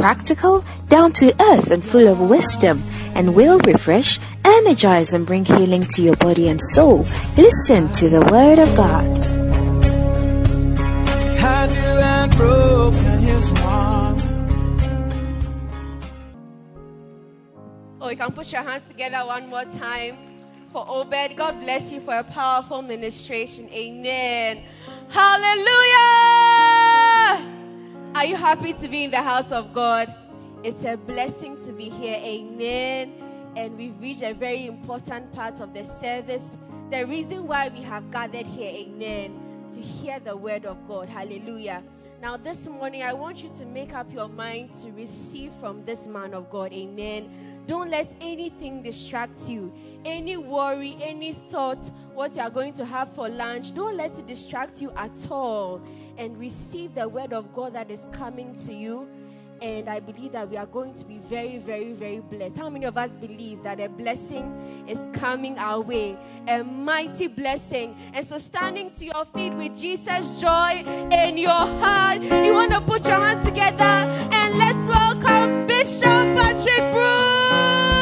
practical, down to earth, and full of wisdom, and will refresh, energize, and bring healing to your body and soul. Listen to the Word of God. I knew I'd broken his heart. Oh, you can put your hands together one more time for Obed. God bless you for a powerful ministration. Amen. Hallelujah. Are you happy to be in the house of God? It's a blessing to be here. Amen. And we've reached a very important part of the service. The reason why we have gathered here, amen, to hear the word of God. Hallelujah. Now, this morning, I want you to make up your mind to receive from this man of God. Amen. Don't let anything distract you. Any worry, any thought, what you are going to have for lunch, don't let it distract you at all. And receive the word of God that is coming to you. And I believe that we are going to be very, very, very blessed. How many of us believe that a blessing is coming our way? A mighty blessing. And so, standing to your feet with Jesus' joy in your heart, you want to put your hands together and let's welcome Bishop Patrick Bruce.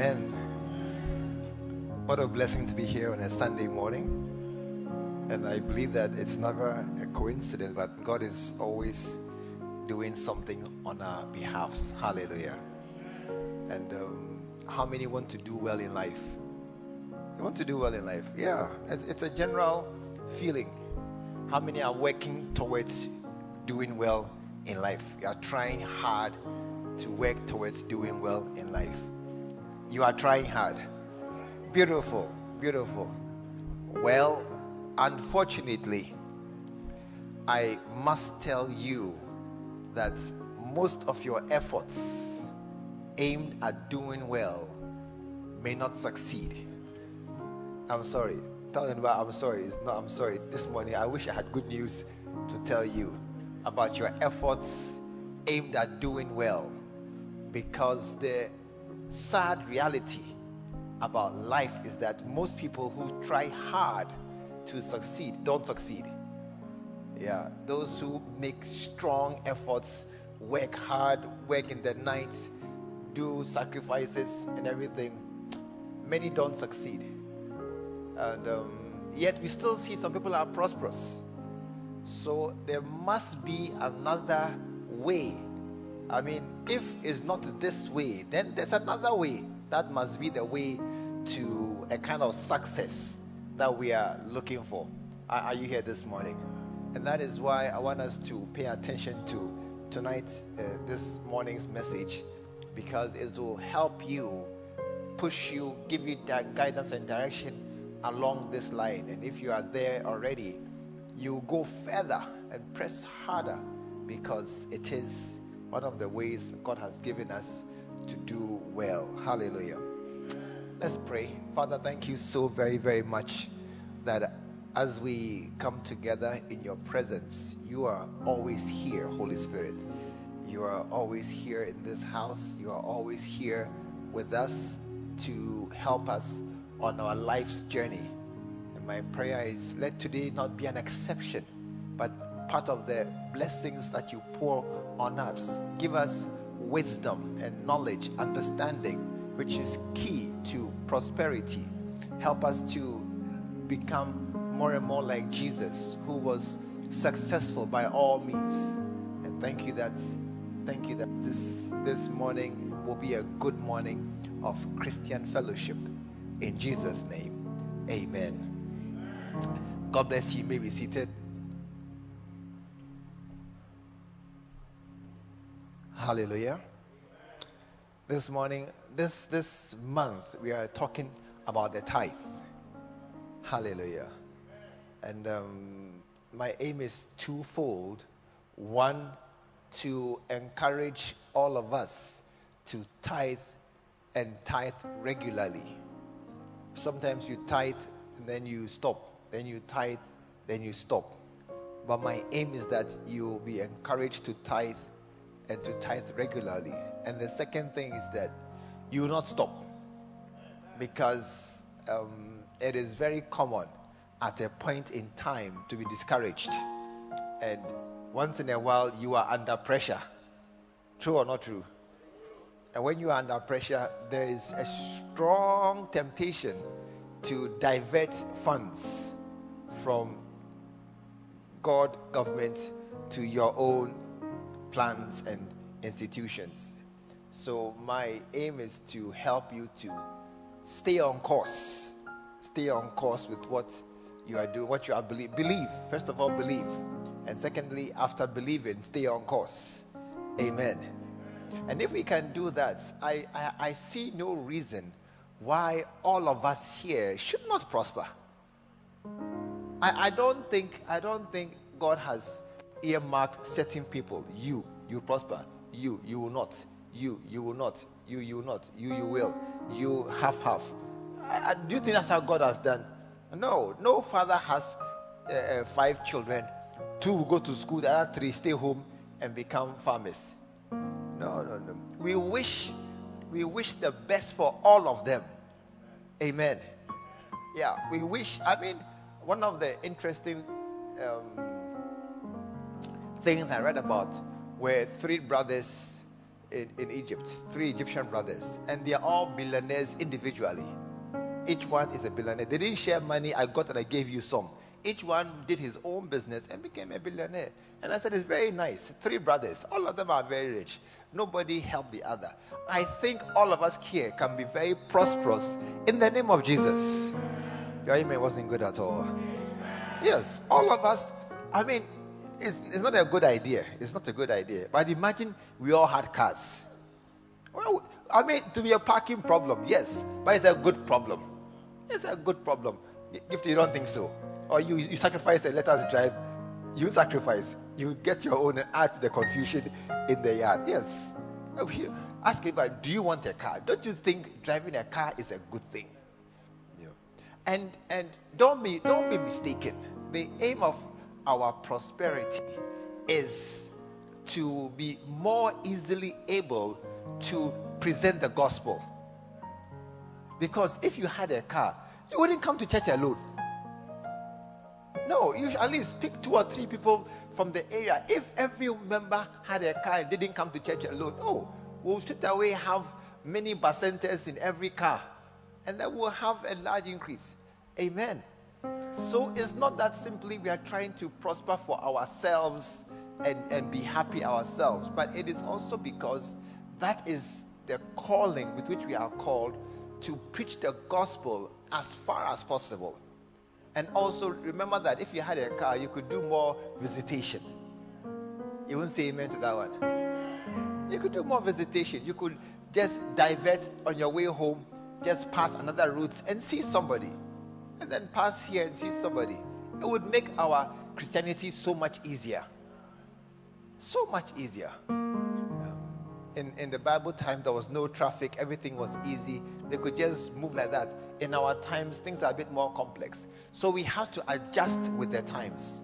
Amen. What a blessing to be here on a Sunday morning. And I believe that it's never a coincidence, but God is always doing something on our behalfs. Hallelujah. And um, how many want to do well in life? You want to do well in life? Yeah, it's a general feeling. How many are working towards doing well in life? You are trying hard to work towards doing well in life. You are trying hard. Beautiful, beautiful. Well, unfortunately, I must tell you that most of your efforts aimed at doing well may not succeed. I'm sorry. Tell them about I'm sorry. It's not I'm sorry. This morning I wish I had good news to tell you about your efforts aimed at doing well. Because the sad reality about life is that most people who try hard to succeed don't succeed. Yeah, those who make strong efforts, work hard, work in the night, do sacrifices and everything, many don't succeed. And um, yet we still see some people are prosperous. So there must be another way. I mean, if it's not this way, then there's another way. That must be the way to a kind of success that we are looking for. Are, are you here this morning? And that is why I want us to pay attention to tonight, uh, this morning's message, because it will help you, push you, give you that guidance and direction along this line. And if you are there already, you go further and press harder because it is one of the ways God has given us to do well. Hallelujah. Let's pray. Father, thank you so very, very much that as we come together in your presence, you are always here, Holy Spirit. You are always here in this house. You are always here with us to help us on our life's journey. And my prayer is let today not be an exception, but part of the blessings that you pour on us. Give us wisdom and knowledge, understanding, which is key to prosperity. Help us to become more and more like Jesus, who was successful by all means. And thank you that thank you that this this morning will be a good morning of Christian fellowship. In Jesus' name. Amen. God bless you. you may be seated. Hallelujah. This morning, this this month, we are talking about the tithe. Hallelujah. And um, my aim is twofold. One, to encourage all of us to tithe and tithe regularly. Sometimes you tithe and then you stop, then you tithe, then you stop. But my aim is that you will be encouraged to tithe and to tithe regularly. And the second thing is that you will not stop because um, it is very common at a point in time to be discouraged. And once in a while, you are under pressure. True or not true? And when you are under pressure, there is a strong temptation to divert funds from God, government, to your own plans and institutions. So, my aim is to help you to stay on course. Stay on course with what you are doing, what you are believe. Believe. First of all, believe. And secondly, after believing, stay on course. Amen. And if we can do that, I, I, I see no reason why all of us here should not prosper. I, I don't think I don't think God has earmarked certain people. You, you prosper. You, you will not. You, you will not. You, you will not. You, you will. You half half. I, I, do you think that's how God has done? No, no father has uh, uh, five children. Two will go to school, the other three stay home and become farmers. No, no, no. We wish, we wish the best for all of them. Amen. Yeah, we wish. I mean, one of the interesting um, things I read about were three brothers in, in Egypt, three Egyptian brothers, and they are all billionaires individually. Each one is a billionaire. They didn't share money. I got and I gave you some. Each one did his own business and became a billionaire. And I said, it's very nice. Three brothers, all of them are very rich. Nobody helped the other. I think all of us here can be very prosperous in the name of Jesus. Your amen wasn't good at all. Yes, all of us. I mean, it's, it's not a good idea. It's not a good idea. But imagine we all had cars. Well, I mean, to be a parking problem, yes, but it's a good problem. It's a good problem. If you don't think so, or you, you sacrifice and let us drive, you sacrifice. You get your own and add to the confusion in the yard. Yes. Ask anybody, do you want a car? Don't you think driving a car is a good thing? Know? And and don't be don't be mistaken. The aim of our prosperity is to be more easily able to present the gospel. Because if you had a car, you wouldn't come to church alone. No, you at least pick two or three people from the area. If every member had a car and didn't come to church alone, oh, we'll straight away have many centers in every car. And then we'll have a large increase. Amen. So it's not that simply we are trying to prosper for ourselves and, and be happy ourselves, but it is also because that is the calling with which we are called to preach the gospel as far as possible. And also remember that if you had a car, you could do more visitation. You wouldn't say amen to that one. You could do more visitation. You could just divert on your way home, just pass another route and see somebody and then pass here and see somebody. It would make our Christianity so much easier. So much easier. In, in the Bible time, there was no traffic, everything was easy. They could just move like that. In our times, things are a bit more complex. So we have to adjust with the times.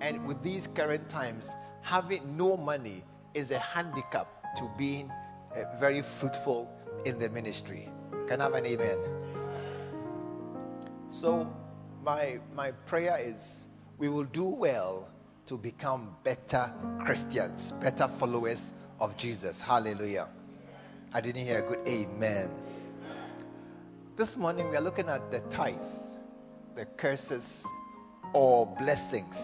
And with these current times, having no money is a handicap to being uh, very fruitful in the ministry. Can I have an amen? So, my, my prayer is we will do well to become better Christians, better followers of Jesus. Hallelujah. I didn't hear a good amen. This morning we are looking at the tithe, the curses or blessings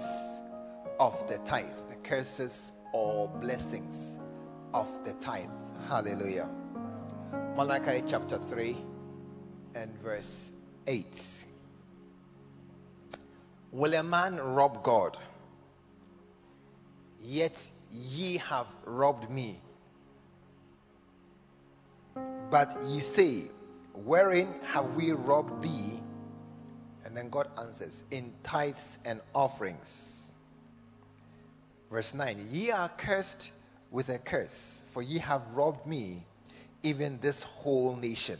of the tithe, the curses or blessings of the tithe. Hallelujah. Malachi chapter 3 and verse 8. Will a man rob God? Yet ye have robbed me. But ye say, Wherein have we robbed thee? And then God answers, In tithes and offerings. Verse 9 Ye are cursed with a curse, for ye have robbed me, even this whole nation.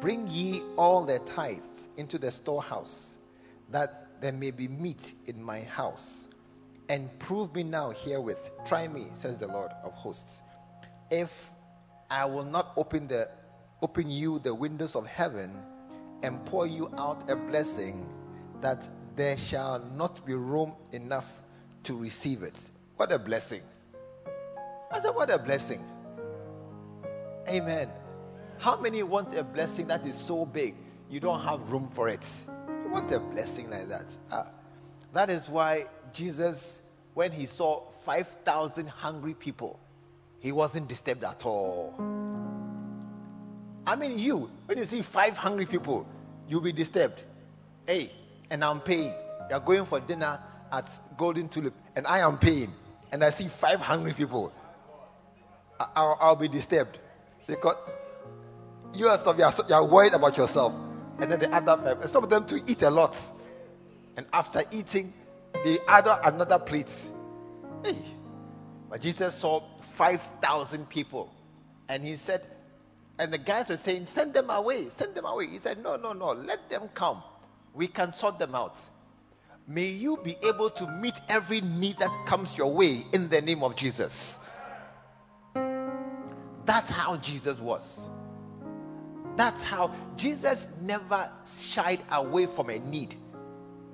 Bring ye all the tithe into the storehouse, that there may be meat in my house. And prove me now herewith. Try me, says the Lord of hosts. If I will not open the open you the windows of heaven and pour you out a blessing that there shall not be room enough to receive it. What a blessing. I said, What a blessing. Amen. How many want a blessing that is so big you don't have room for it? Want a blessing like that. Uh, that is why Jesus, when he saw 5,000 hungry people, he wasn't disturbed at all. I mean, you, when you see five hungry people, you'll be disturbed. Hey, and I'm paying. You're going for dinner at Golden Tulip, and I am paying. And I see five hungry people. I'll, I'll be disturbed because you are stuff, you are, you are worried about yourself. And then the other five, some of them to eat a lot. And after eating, they add another plate. Hey. But Jesus saw 5,000 people. And he said, and the guys were saying, send them away, send them away. He said, no, no, no, let them come. We can sort them out. May you be able to meet every need that comes your way in the name of Jesus. That's how Jesus was. That's how Jesus never shied away from a need,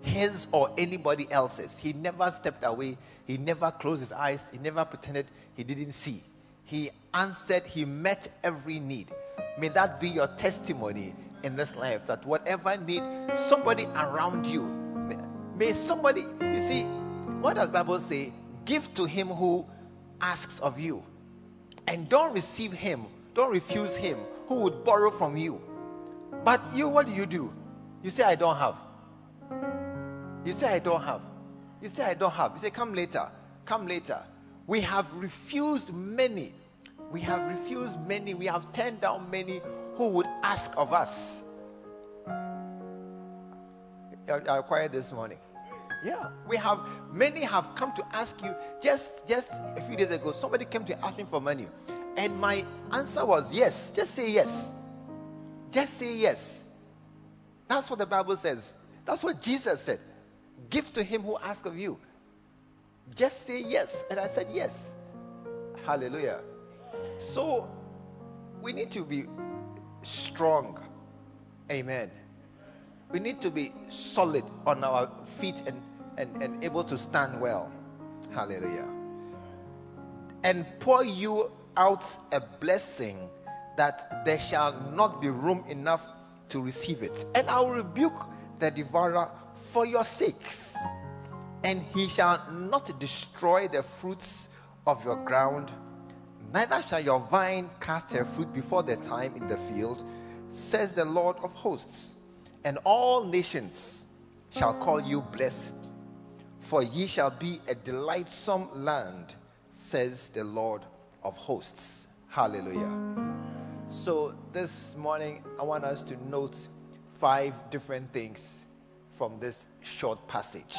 his or anybody else's. He never stepped away. He never closed his eyes. He never pretended he didn't see. He answered, He met every need. May that be your testimony in this life that whatever need somebody around you, may, may somebody, you see, what does Bible say? Give to him who asks of you. And don't receive him, don't refuse him who would borrow from you. But you, what do you do? You say, I don't have. You say, I don't have. You say, I don't have. You say, come later. Come later. We have refused many. We have refused many. We have turned down many who would ask of us. I acquired this morning. Yeah, we have many have come to ask you just just a few days ago. Somebody came to ask me for money, and my answer was yes. Just say yes. Just say yes. That's what the Bible says. That's what Jesus said. Give to him who asks of you. Just say yes. And I said yes. Hallelujah. So we need to be strong. Amen. We need to be solid on our feet and, and, and able to stand well. Hallelujah. And pour you out a blessing that there shall not be room enough to receive it. And I will rebuke the devourer for your sakes and he shall not destroy the fruits of your ground, neither shall your vine cast her fruit before the time in the field, says the Lord of hosts. And all nations shall call you blessed, for ye shall be a delightsome land, says the Lord of hosts. Hallelujah. So, this morning, I want us to note five different things from this short passage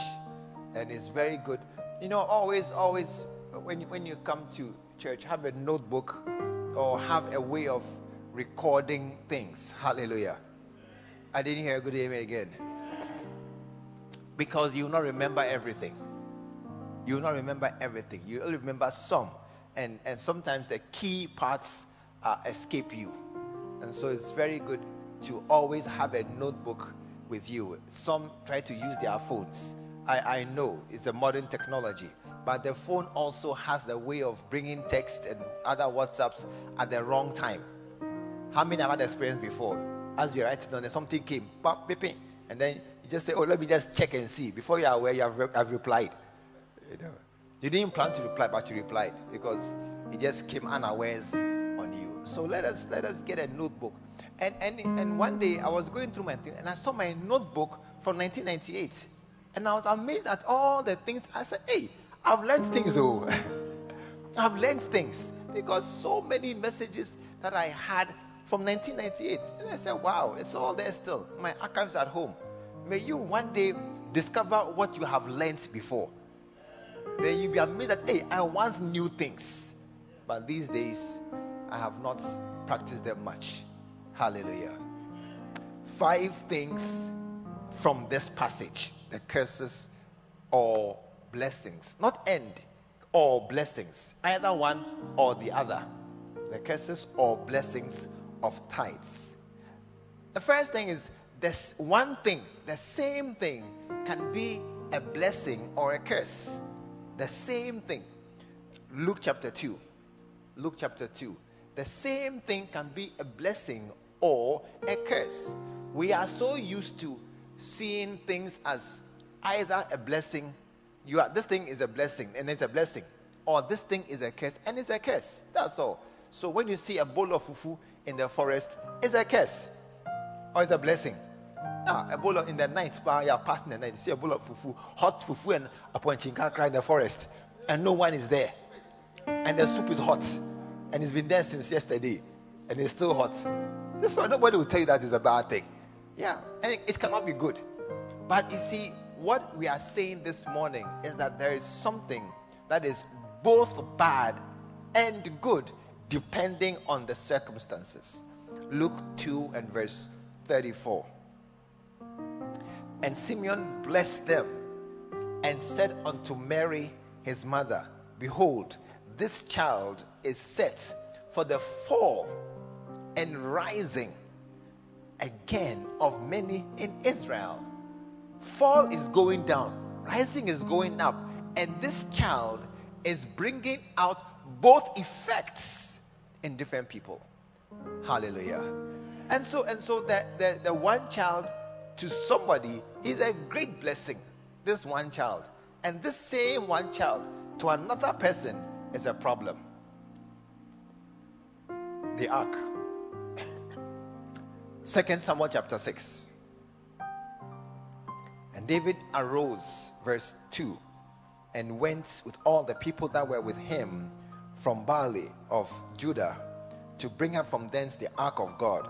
and it's very good. You know, always, always, when, when you come to church, have a notebook or have a way of recording things. Hallelujah. I didn't hear a good amen again. Because you will not remember everything. You will not remember everything. You will remember some. And, and sometimes the key parts uh, escape you. And so it's very good to always have a notebook with you. Some try to use their phones I, I know it's a modern technology, but the phone also has the way of bringing text and other WhatsApps at the wrong time. How many have had experience before? As you're writing on it, something came, pop, beeping, and then you just say, Oh, let me just check and see. Before you're aware, you have, re- have replied. You, know, you didn't plan to reply, but you replied because it just came unawares on you. So let us let us get a notebook. And and and one day I was going through my thing and I saw my notebook from 1998. And I was amazed at all the things. I said, hey, I've learned things, though. I've learned things because so many messages that I had from 1998. And I said, wow, it's all there still. My archives at home. May you one day discover what you have learned before. Then you'll be amazed that, hey, I once knew things. But these days, I have not practiced them much. Hallelujah. Five things from this passage the curses or blessings. Not end or blessings, either one or the other. The curses or blessings of tithes. The first thing is this one thing, the same thing can be a blessing or a curse. The same thing. Luke chapter 2. Luke chapter 2. The same thing can be a blessing or a curse. We are so used to seeing things as either a blessing, you are this thing is a blessing and it's a blessing, or this thing is a curse and it's a curse. That's all. So when you see a bowl of fufu in the forest, it's a curse or it's a blessing. Ah, a bowl of, in the night, yeah, passing the night, you see a bowl of fufu, hot fufu and a cry in the forest, and no one is there. And the soup is hot, and it's been there since yesterday, and it's still hot. This one, nobody will tell you that is a bad thing. Yeah, and it, it cannot be good. But you see, what we are saying this morning is that there is something that is both bad and good depending on the circumstances. Luke 2 and verse 34. And Simeon blessed them and said unto Mary, his mother, Behold, this child is set for the fall and rising again of many in Israel. Fall is going down, rising is going up, and this child is bringing out both effects in different people. Hallelujah. And so, and so that the, the one child to somebody is a great blessing. This one child. And this same one child to another person is a problem. The ark. Second Samuel chapter 6. And David arose, verse 2, and went with all the people that were with him from Baale of Judah to bring up from thence the ark of God,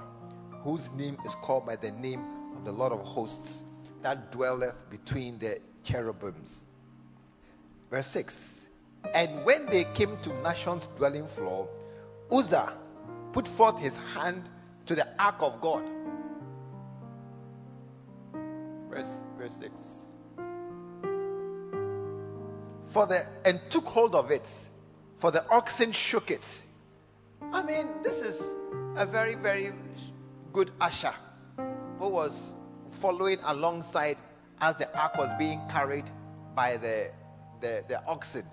whose name is called by the name of the Lord of hosts, that dwelleth between the cherubims. Verse 6 And when they came to Nashon's dwelling floor, Uzzah put forth his hand to the ark of God. Verse, verse 6. For the and took hold of it, for the oxen shook it. I mean, this is a very, very good usher who was following alongside as the ark was being carried by the, the, the oxen.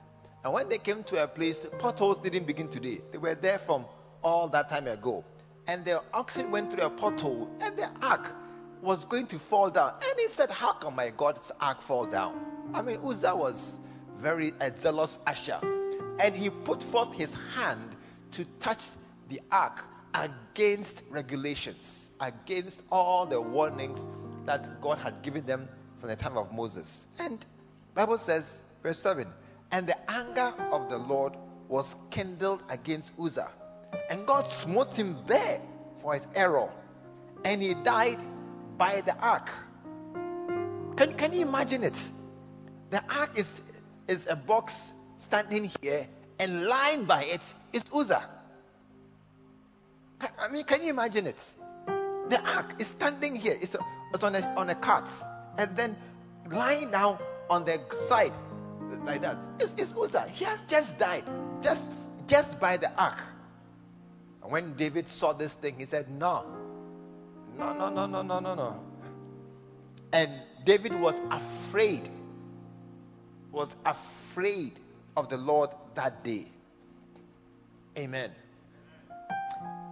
And when they came to a place, potholes didn't begin today. They were there from all that time ago and the oxen went through a pothole and the ark was going to fall down. And he said, How can my God's ark fall down? I mean, Uzzah was very a zealous usher. And he put forth his hand to touch the ark against regulations, against all the warnings that God had given them from the time of Moses. And Bible says, verse 7, and the anger of the Lord was kindled against Uzzah and God smote him there for his error. And he died by the ark. Can, can you imagine it? The ark is, is a box standing here, and lying by it is Uzzah. I mean, can you imagine it? The ark is standing here, it's, a, on, a, on a cart, and then lying down on the side like that. It's, it's Uzzah. He has just died, just, just by the ark. And when David saw this thing, he said, No, no, no, no, no, no, no, no. And David was afraid, was afraid of the Lord that day. Amen.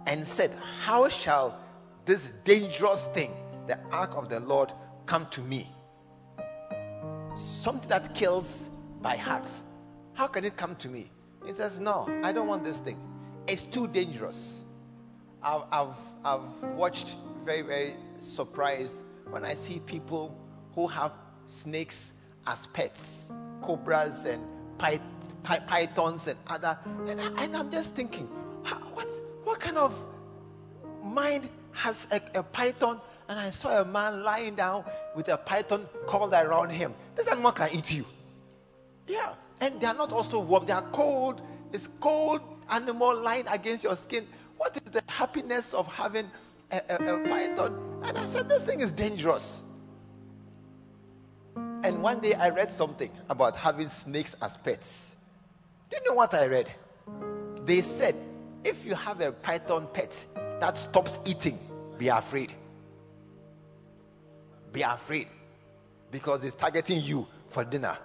And said, How shall this dangerous thing, the ark of the Lord, come to me? Something that kills by heart. How can it come to me? He says, No, I don't want this thing. It's too dangerous. I've, I've, I've watched very, very surprised when I see people who have snakes as pets, cobras and pythons and other. And, I, am just thinking, what, what kind of mind has a, a python, and I saw a man lying down with a python called around him. This animal can eat you. Yeah. And they are not also warm, they are cold. It's cold animal lying against your skin. What is the happiness of having a, a, a python? And I said, This thing is dangerous. And one day I read something about having snakes as pets. Do you know what I read? They said, if you have a python pet that stops eating, be afraid. Be afraid. Because it's targeting you for dinner.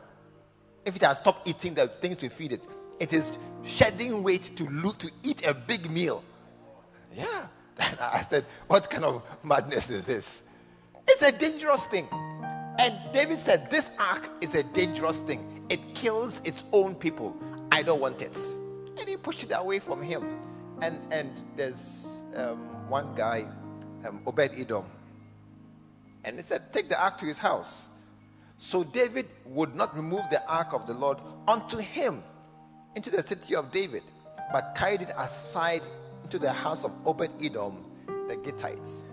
If it has stopped eating the things to feed it, it is shedding weight to to eat a big meal. Yeah. I said, What kind of madness is this? It's a dangerous thing. And David said, This ark is a dangerous thing. It kills its own people. I don't want it. And he pushed it away from him. And and there's um, one guy, um, Obed Edom, and he said, Take the ark to his house. So David would not remove the ark of the Lord unto him into the city of David, but carried it aside into the house of Obed Edom, the Gittites.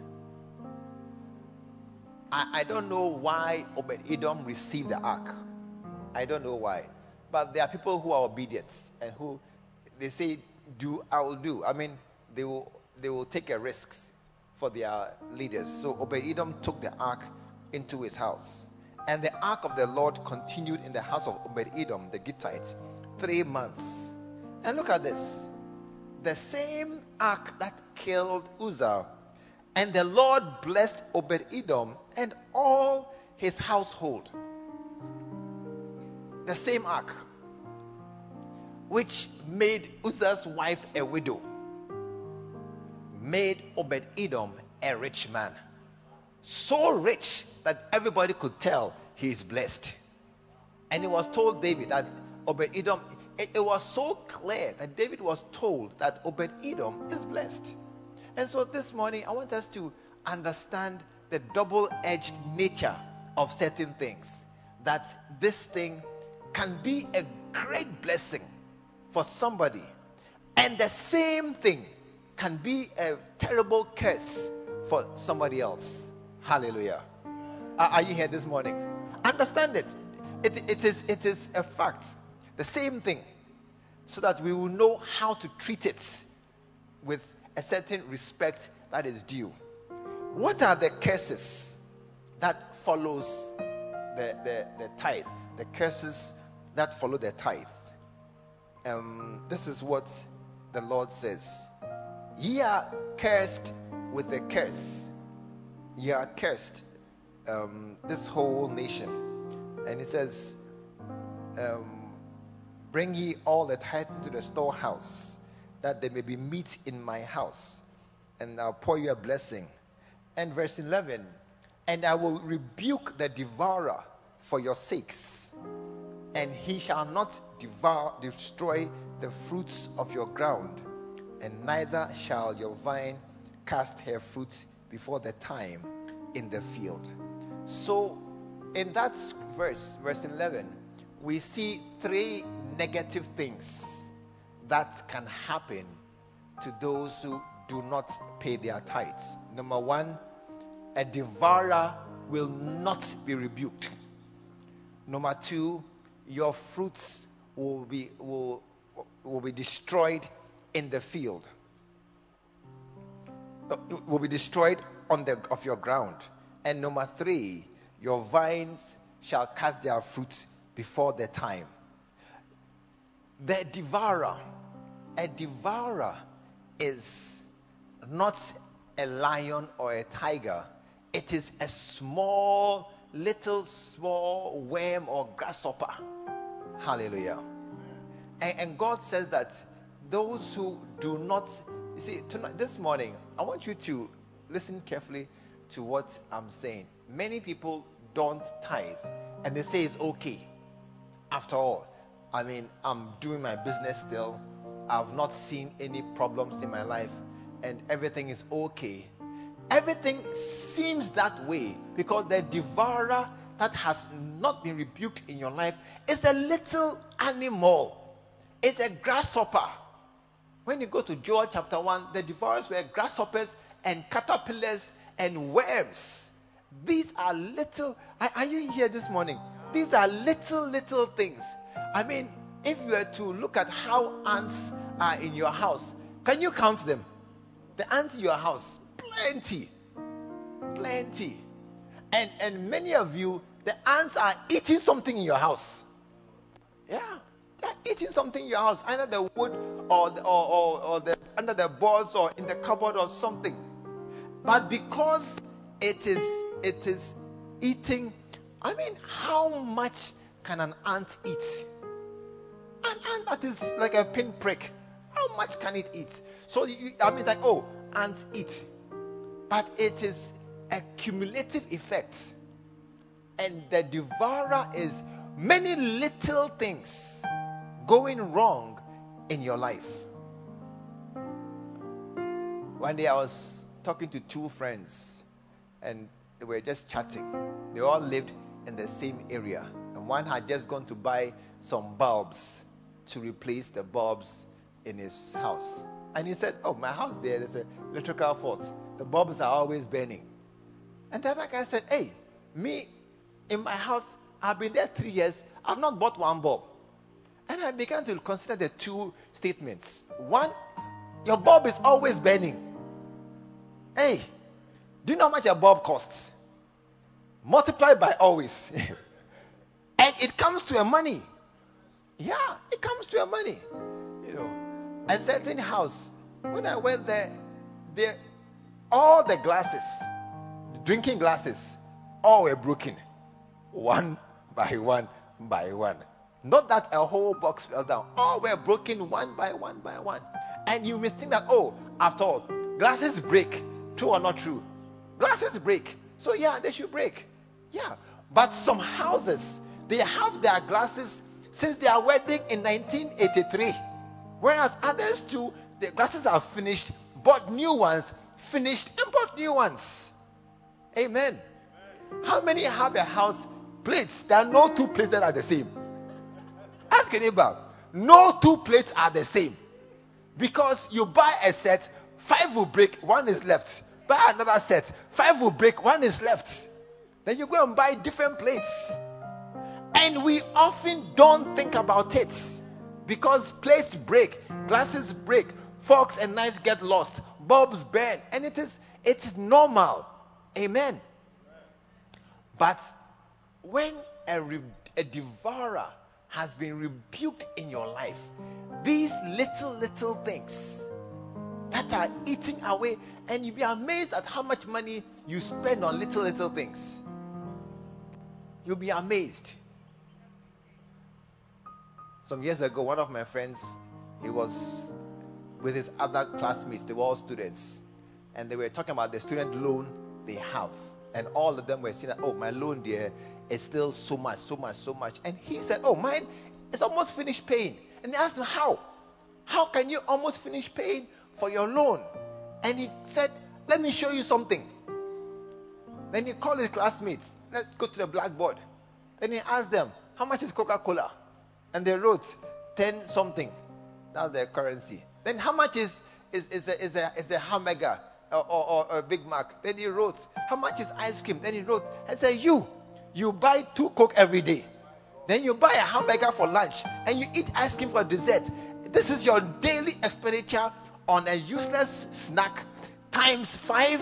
I, I don't know why Obed Edom received the ark. I don't know why. But there are people who are obedient and who they say, Do, I will do. I mean, they will, they will take a risks for their leaders. So Obed Edom took the ark into his house. And the ark of the Lord continued in the house of Obed Edom, the Gittite, three months. And look at this the same ark that killed Uzzah. And the Lord blessed Obed Edom and all his household. The same ark which made Uzzah's wife a widow made Obed Edom a rich man. So rich that everybody could tell he is blessed. And it was told David that Obed Edom, it, it was so clear that David was told that Obed Edom is blessed. And so this morning, I want us to understand the double edged nature of certain things. That this thing can be a great blessing for somebody, and the same thing can be a terrible curse for somebody else. Hallelujah. Are, you here this morning? Understand it. it. It, is, it is a fact. The same thing. So that we will know how to treat it with a certain respect that is due. What are the curses that follows the, the, the tithe? The curses that follow the tithe. Um, this is what the Lord says. Ye are cursed with a curse. Ye are cursed, um, this whole nation. And he says, um, Bring ye all the tithe into the storehouse, that there may be meat in my house, and I'll pour you a blessing. And verse 11, and I will rebuke the devourer for your sakes, and he shall not devour, destroy the fruits of your ground and neither shall your vine cast her fruit before the time in the field. So, in that verse, verse 11, we see three negative things that can happen to those who do not pay their tithes. Number one, a devourer will not be rebuked. Number two, your fruits will be, will, will be destroyed in the field uh, will be destroyed on the of your ground. And number three, your vines shall cast their fruit before the time. The devourer, a devourer is not a lion or a tiger. It is a small, little, small worm or grasshopper. Hallelujah. And, and God says that those who do not, you see, tonight, this morning, I want you to listen carefully to what I'm saying. Many people don't tithe and they say it's okay. After all, I mean, I'm doing my business still. I've not seen any problems in my life and everything is okay. Everything seems that way because the devourer that has not been rebuked in your life is a little animal, it's a grasshopper when you go to Joel chapter 1, the devourers were grasshoppers and caterpillars and worms. These are little. Are, are you here this morning? These are little, little things. I mean, if you were to look at how ants are in your house, can you count them? The ants in your house, plenty, plenty, and and many of you, the ants are eating something in your house. Yeah, they're eating something in your house, either the wood or or, or, or the under the boards or in the cupboard or something. But because it is it is eating, I mean, how much can an ant eat? An ant that is like a pinprick. How much can it eat? So you, I mean, like, oh, ants eat, but it is a cumulative effect, and the devourer is many little things going wrong in your life. One day I was talking to two friends, and they were just chatting. They all lived in the same area, and one had just gone to buy some bulbs to replace the bulbs in his house. And he said, Oh, my house there, there's an electrical fault. The bulbs are always burning. And the other guy said, Hey, me in my house, I've been there three years, I've not bought one bulb. And I began to consider the two statements. One, your bulb is always burning. Hey, do you know how much a bulb costs? Multiply by always. and it comes to a money. Yeah, it comes to your money. You know, a certain house. When I went there, there all the glasses, the drinking glasses, all were broken, one by one by one. Not that a whole box fell down. All were broken one by one by one. And you may think that, oh, after all, glasses break. True or not true? Glasses break. So yeah, they should break. Yeah. But some houses, they have their glasses since their wedding in 1983. Whereas others too, the glasses are finished, bought new ones, finished, and bought new ones. Amen. Amen. How many have a house plates? There are no two plates that are the same. Ask your neighbor. No two plates are the same. Because you buy a set, five will break, one is left. Buy another set, five will break, one is left. Then you go and buy different plates. And we often don't think about it because plates break, glasses break, forks and knives get lost, bulbs burn, and it is it's normal. Amen. But when a, a devourer has been rebuked in your life, these little, little things that are eating away, and you'll be amazed at how much money you spend on little, little things. You'll be amazed. Some years ago, one of my friends, he was with his other classmates, they were all students, and they were talking about the student loan they have. And all of them were saying that, oh, my loan there is still so much, so much, so much. And he said, oh, mine is almost finished paying. And they asked him, how? How can you almost finish paying for your loan? And he said, let me show you something. Then he called his classmates, let's go to the blackboard. Then he asked them, how much is Coca Cola? and they wrote 10 something. That's their currency. Then how much is, is, is, a, is, a, is a hamburger or, or, or a Big Mac? Then he wrote, how much is ice cream? Then he wrote, I said, you, you buy two Coke every day. Then you buy a hamburger for lunch and you eat ice cream for dessert. This is your daily expenditure on a useless snack times five,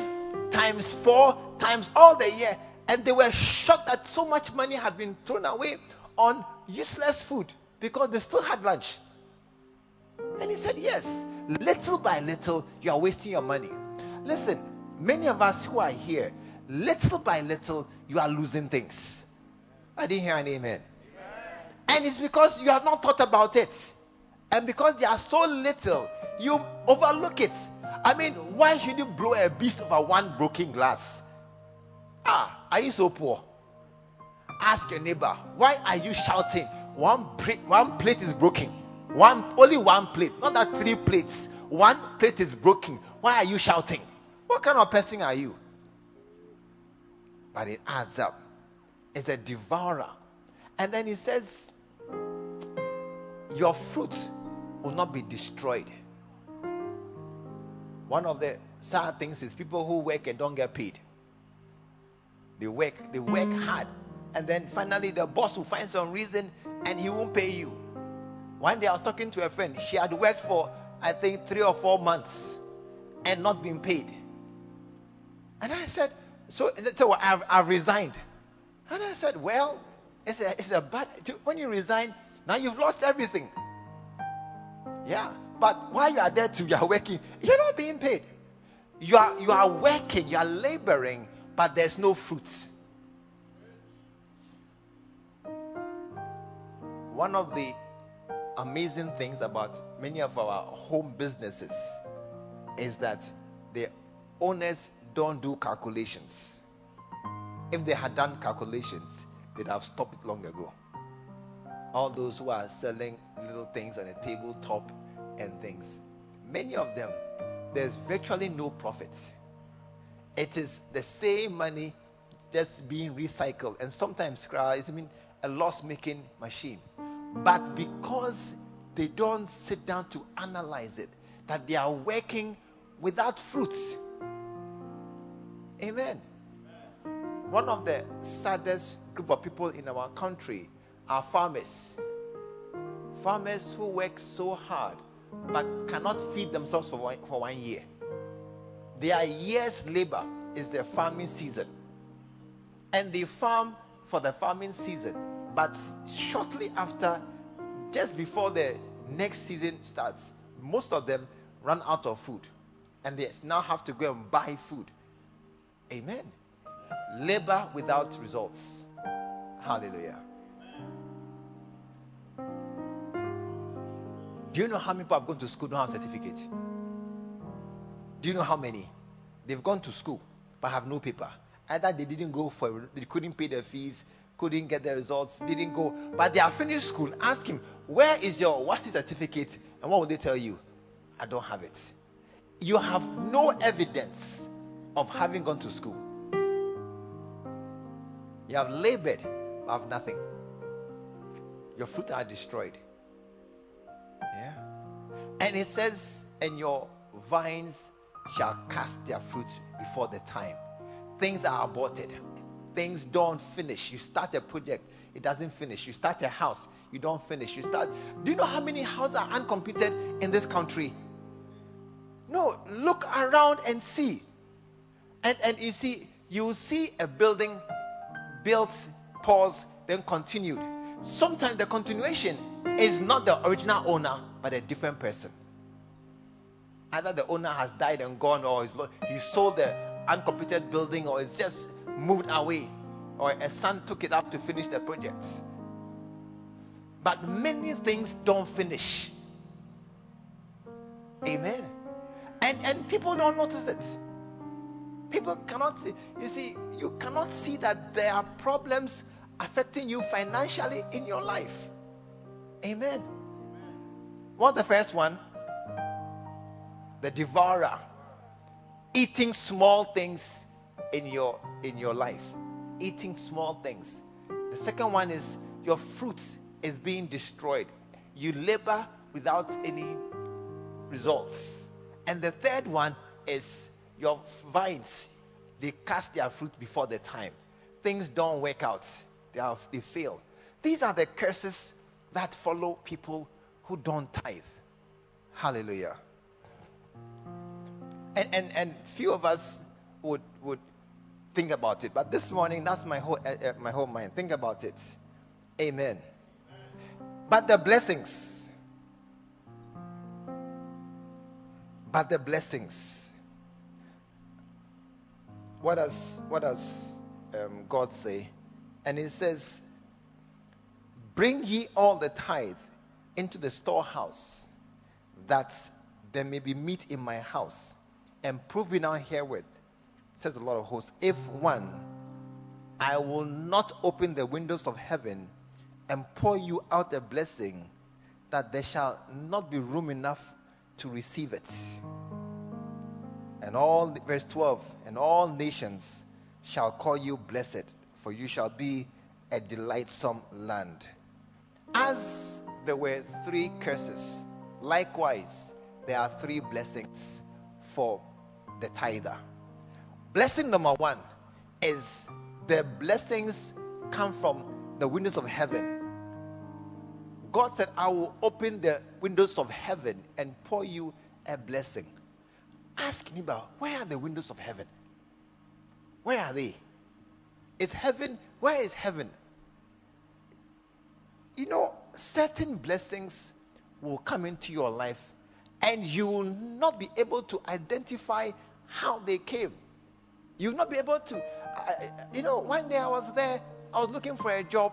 times four, times all the year. And they were shocked that so much money had been thrown away on useless food because they still had lunch. And he said, Yes, little by little, you are wasting your money. Listen, many of us who are here, little by little, you are losing things. I didn't hear an amen. amen. And it's because you have not thought about it. And because they are so little, you overlook it. I mean, why should you blow a beast over one broken glass? Ah, are you so poor? Ask your neighbor, why are you shouting? One plate, one plate is broken. One only one plate, not that three plates. One plate is broken. Why are you shouting? What kind of person are you? But it adds up. It's a devourer. And then he says, Your fruit will not be destroyed. One of the sad things is people who work and don't get paid. They work, they work hard, and then finally the boss will find some reason and he won't pay you. One day I was talking to a friend. She had worked for I think three or four months and not been paid. And I said, so, so I've, I've resigned. And I said, well, it's a, it's a bad, when you resign, now you've lost everything. Yeah. But while you are there too, you are working, you're not being paid. You are, you are working, you are laboring, but there's no fruits. One of the amazing things about many of our home businesses is that the owners don't do calculations. If they had done calculations, they'd have stopped it long ago. All those who are selling little things on a tabletop and things, many of them, there's virtually no profit. It is the same money just being recycled, and sometimes it's I mean, a loss making machine. But because they don't sit down to analyze it, that they are working without fruits. Amen. One of the saddest group of people in our country are farmers. Farmers who work so hard but cannot feed themselves for one, for one year. Their year's labor is their farming season. And they farm for the farming season. But shortly after, just before the next season starts, most of them run out of food. And they now have to go and buy food. Amen. Labor without results. Hallelujah. Do you know how many people have gone to school don't have certificate? Do you know how many? They've gone to school but have no paper. Either they didn't go for they couldn't pay their fees, couldn't get the results, didn't go, but they are finished school. Ask him, where is your what's the certificate? And what will they tell you? I don't have it. You have no evidence of having gone to school. You have labored, but have nothing. Your fruit are destroyed. Yeah. And it says, and your vines shall cast their fruit before the time. Things are aborted. Things don't finish. You start a project, it doesn't finish. You start a house, you don't finish. You start. Do you know how many houses are uncompleted in this country? No, look around and see. And and you see, you see a building built, pause, then continued. Sometimes the continuation is not the original owner, but a different person. Either the owner has died and gone, or he sold the uncompleted building, or it's just moved away, or a son took it up to finish the project. But many things don't finish. Amen. And and people don't notice it. People cannot see. You see, you cannot see that there are problems affecting you financially in your life. Amen. What the first one? The devourer. Eating small things in your in your life. Eating small things. The second one is your fruit is being destroyed. You labor without any results. And the third one is your vines. They cast their fruit before the time. Things don't work out. They, have, they fail. These are the curses that follow people who don't tithe. Hallelujah. And, and, and few of us would, would think about it. But this morning, that's my whole, uh, my whole mind. Think about it. Amen. But the blessings. But the blessings. What does, what does um, God say? And He says, Bring ye all the tithe into the storehouse, that there may be meat in my house, and prove me now herewith, says the Lord of hosts, if one, I will not open the windows of heaven and pour you out a blessing that there shall not be room enough to receive it. And all, verse 12, and all nations shall call you blessed, for you shall be a delightsome land. As there were three curses, likewise, there are three blessings for the tither. Blessing number one is the blessings come from the windows of heaven. God said, I will open the windows of heaven and pour you a blessing. Ask about where are the windows of heaven? Where are they? Is heaven, where is heaven? You know, certain blessings will come into your life and you will not be able to identify how they came. You will not be able to. I, you know, one day I was there, I was looking for a job,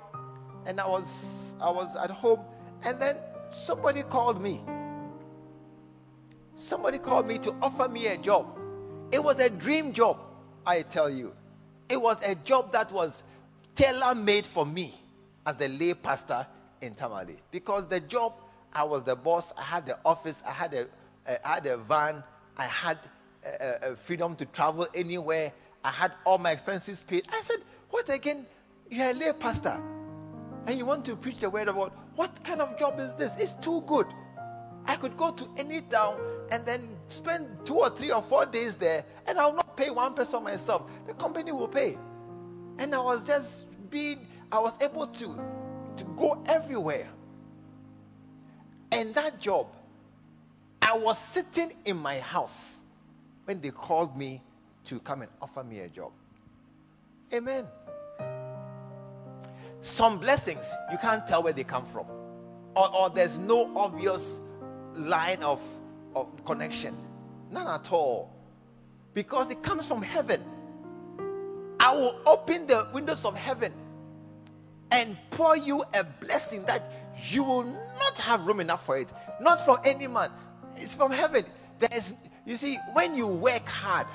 and I was I was at home, and then somebody called me. Somebody called me to offer me a job. It was a dream job, I tell you. It was a job that was tailor made for me as the lay pastor in Tamale because the job I was the boss. I had the office. I had a, I had a van. I had a, a freedom to travel anywhere. I had all my expenses paid. I said, What again? You're a lay pastor and you want to preach the word of God. What kind of job is this? It's too good. I could go to any town and then spend two or three or four days there and I'll not pay one person myself. The company will pay. And I was just being, I was able to, to go everywhere. And that job, I was sitting in my house when they called me to come and offer me a job. Amen. Some blessings, you can't tell where they come from, or, or there's no obvious line of, of connection. None at all. Because it comes from heaven. I will open the windows of heaven and pour you a blessing that you will not have room enough for it. Not from any man. It's from heaven. There's, you see, when you work hard,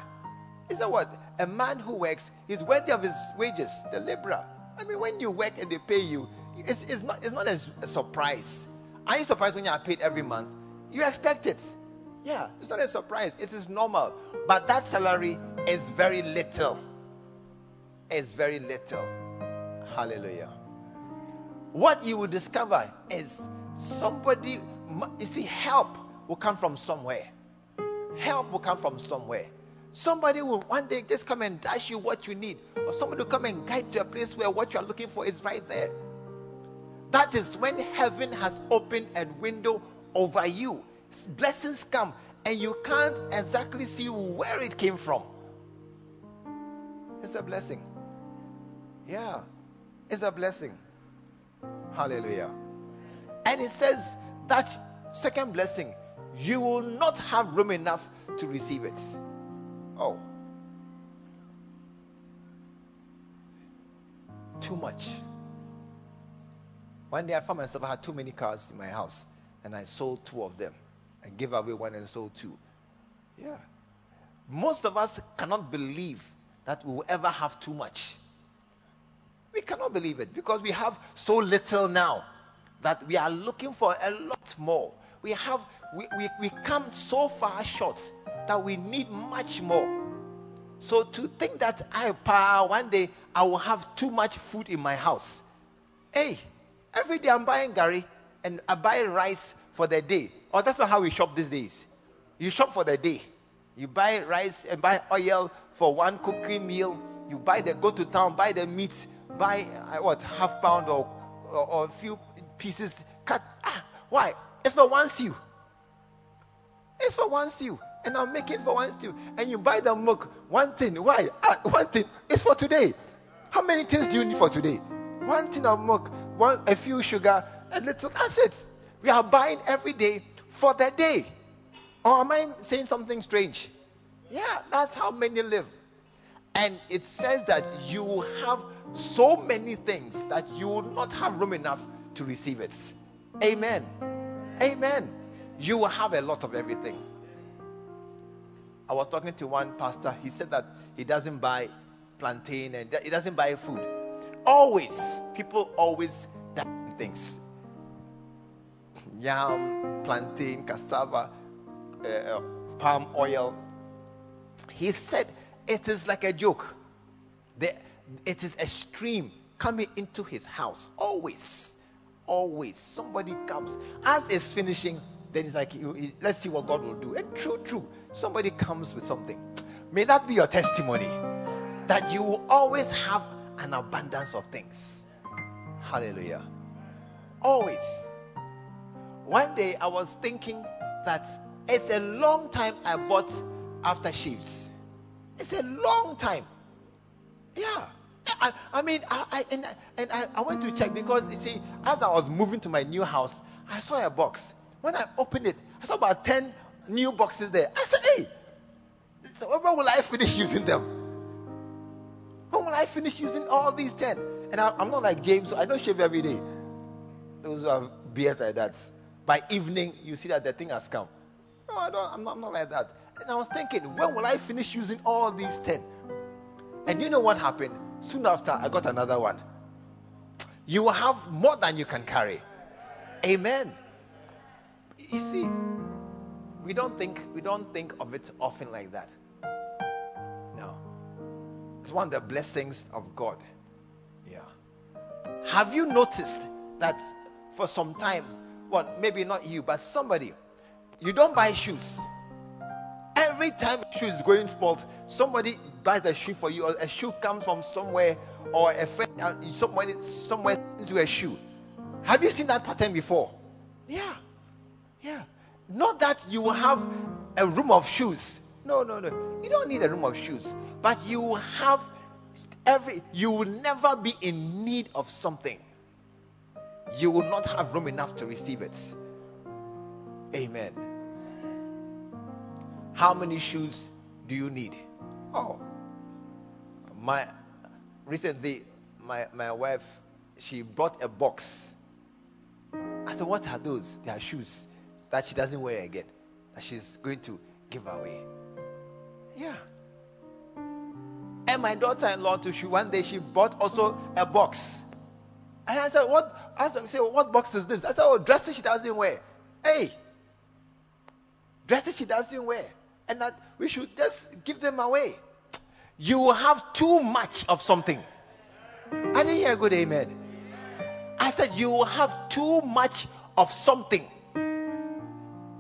is that what? A man who works is worthy of his wages, the laborer. I mean, when you work and they pay you, it's, it's not, it's not a, a surprise. Are you surprised when you are paid every month? You expect it. Yeah, it's not a surprise. It is normal. But that salary is very little. It's very little. Hallelujah what you will discover is somebody, you see, help will come from somewhere. Help will come from somewhere. Somebody will one day just come and dash you what you need, or somebody will come and guide to a place where what you are looking for is right there. That is when heaven has opened a window over you. Blessings come, and you can't exactly see where it came from. It's a blessing. Yeah, it's a blessing. Hallelujah. And it says that second blessing, you will not have room enough to receive it. Oh. Too much. One day I found myself, I had too many cars in my house, and I sold two of them. I gave away one and sold two. Yeah. Most of us cannot believe that we will ever have too much. We cannot believe it because we have so little now that we are looking for a lot more. We have we, we, we come so far short that we need much more. So to think that I one day I will have too much food in my house. Hey, every day I'm buying gari and I buy rice for the day. Oh, that's not how we shop these days. You shop for the day. You buy rice and buy oil for one cooking meal. You buy the go to town, buy the meat buy uh, what half pound or, or, a few pieces cut. Ah, why? It's for one stew. It's for one stew. And I'm making for one stew. And you buy the milk, one thing. Why? Ah, one thing. It's for today. How many things do you need for today? One tin of milk, one a few sugar, a little. That's it. We are buying every day for the day. Or am I saying something strange? Yeah, that's how many live. And it says that you have so many things that you will not have room enough to receive it. Amen. Amen. You will have a lot of everything. I was talking to one pastor. He said that he doesn't buy plantain and he doesn't buy food. Always, people always things. Yam, plantain, cassava, uh, uh, palm oil. He said it is like a joke. The, it is a stream coming into his house. Always. Always. Somebody comes. As it's finishing, then it's like, let's see what God will do. And true, true. somebody comes with something. May that be your testimony that you will always have an abundance of things. Hallelujah. Always. One day I was thinking that it's a long time I bought aftershaves. It's a long time. Yeah. I, I mean, I, I, and, and I, I went to check because you see, as I was moving to my new house, I saw a box. When I opened it, I saw about 10 new boxes there. I said, hey, so when will I finish using them? When will I finish using all these 10? And I, am not like James, so I don't shave every day. Those who have beards like that. By evening, you see that the thing has come. No, I don't, I'm not, I'm not like that. And I was thinking, when will I finish using all these 10? And you know what happened? Soon after, I got another one. You will have more than you can carry. Amen. You see, we don't think we don't think of it often like that. No. It's one of the blessings of God. Yeah. Have you noticed that for some time, well, maybe not you, but somebody, you don't buy shoes. Every time a shoe is going spoiled, somebody buys the shoe for you, or a shoe comes from somewhere, or a friend uh, somewhere somewhere into a shoe. Have you seen that pattern before? Yeah, yeah. Not that you will have a room of shoes. No, no, no. You don't need a room of shoes, but you have every. You will never be in need of something. You will not have room enough to receive it. Amen. How many shoes do you need? Oh, my recently, my, my wife she brought a box. I said, What are those? They are shoes that she doesn't wear again, that she's going to give away. Yeah. And my daughter in law, too, she one day she bought also a box. And I said, What? I said, What box is this? I said, Oh, dresses she doesn't wear. Hey, dresses she doesn't wear and that we should just give them away. You will have too much of something. I didn't hear a good amen. I said, You will have too much of something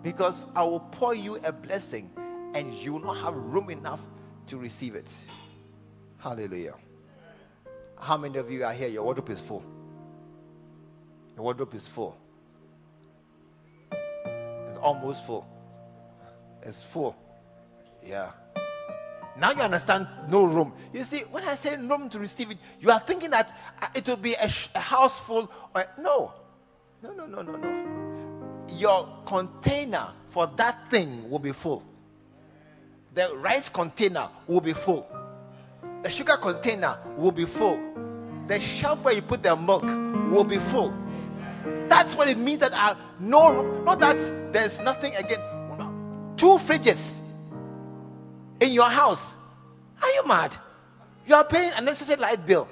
because I will pour you a blessing and you will not have room enough to receive it. Hallelujah. How many of you are here? Your wardrobe is full. Your wardrobe is full. It's almost full. It's full. Yeah. Now you understand no room. You see, when I say room to receive it, you are thinking that uh, it will be a, sh- a house full. Or, no. No, no, no, no, no. Your container for that thing will be full. The rice container will be full. The sugar container will be full. The shelf where you put the milk will be full. That's what it means that I no not that there's nothing again. Two fridges in your house. Are you mad? You are paying unnecessary light bill.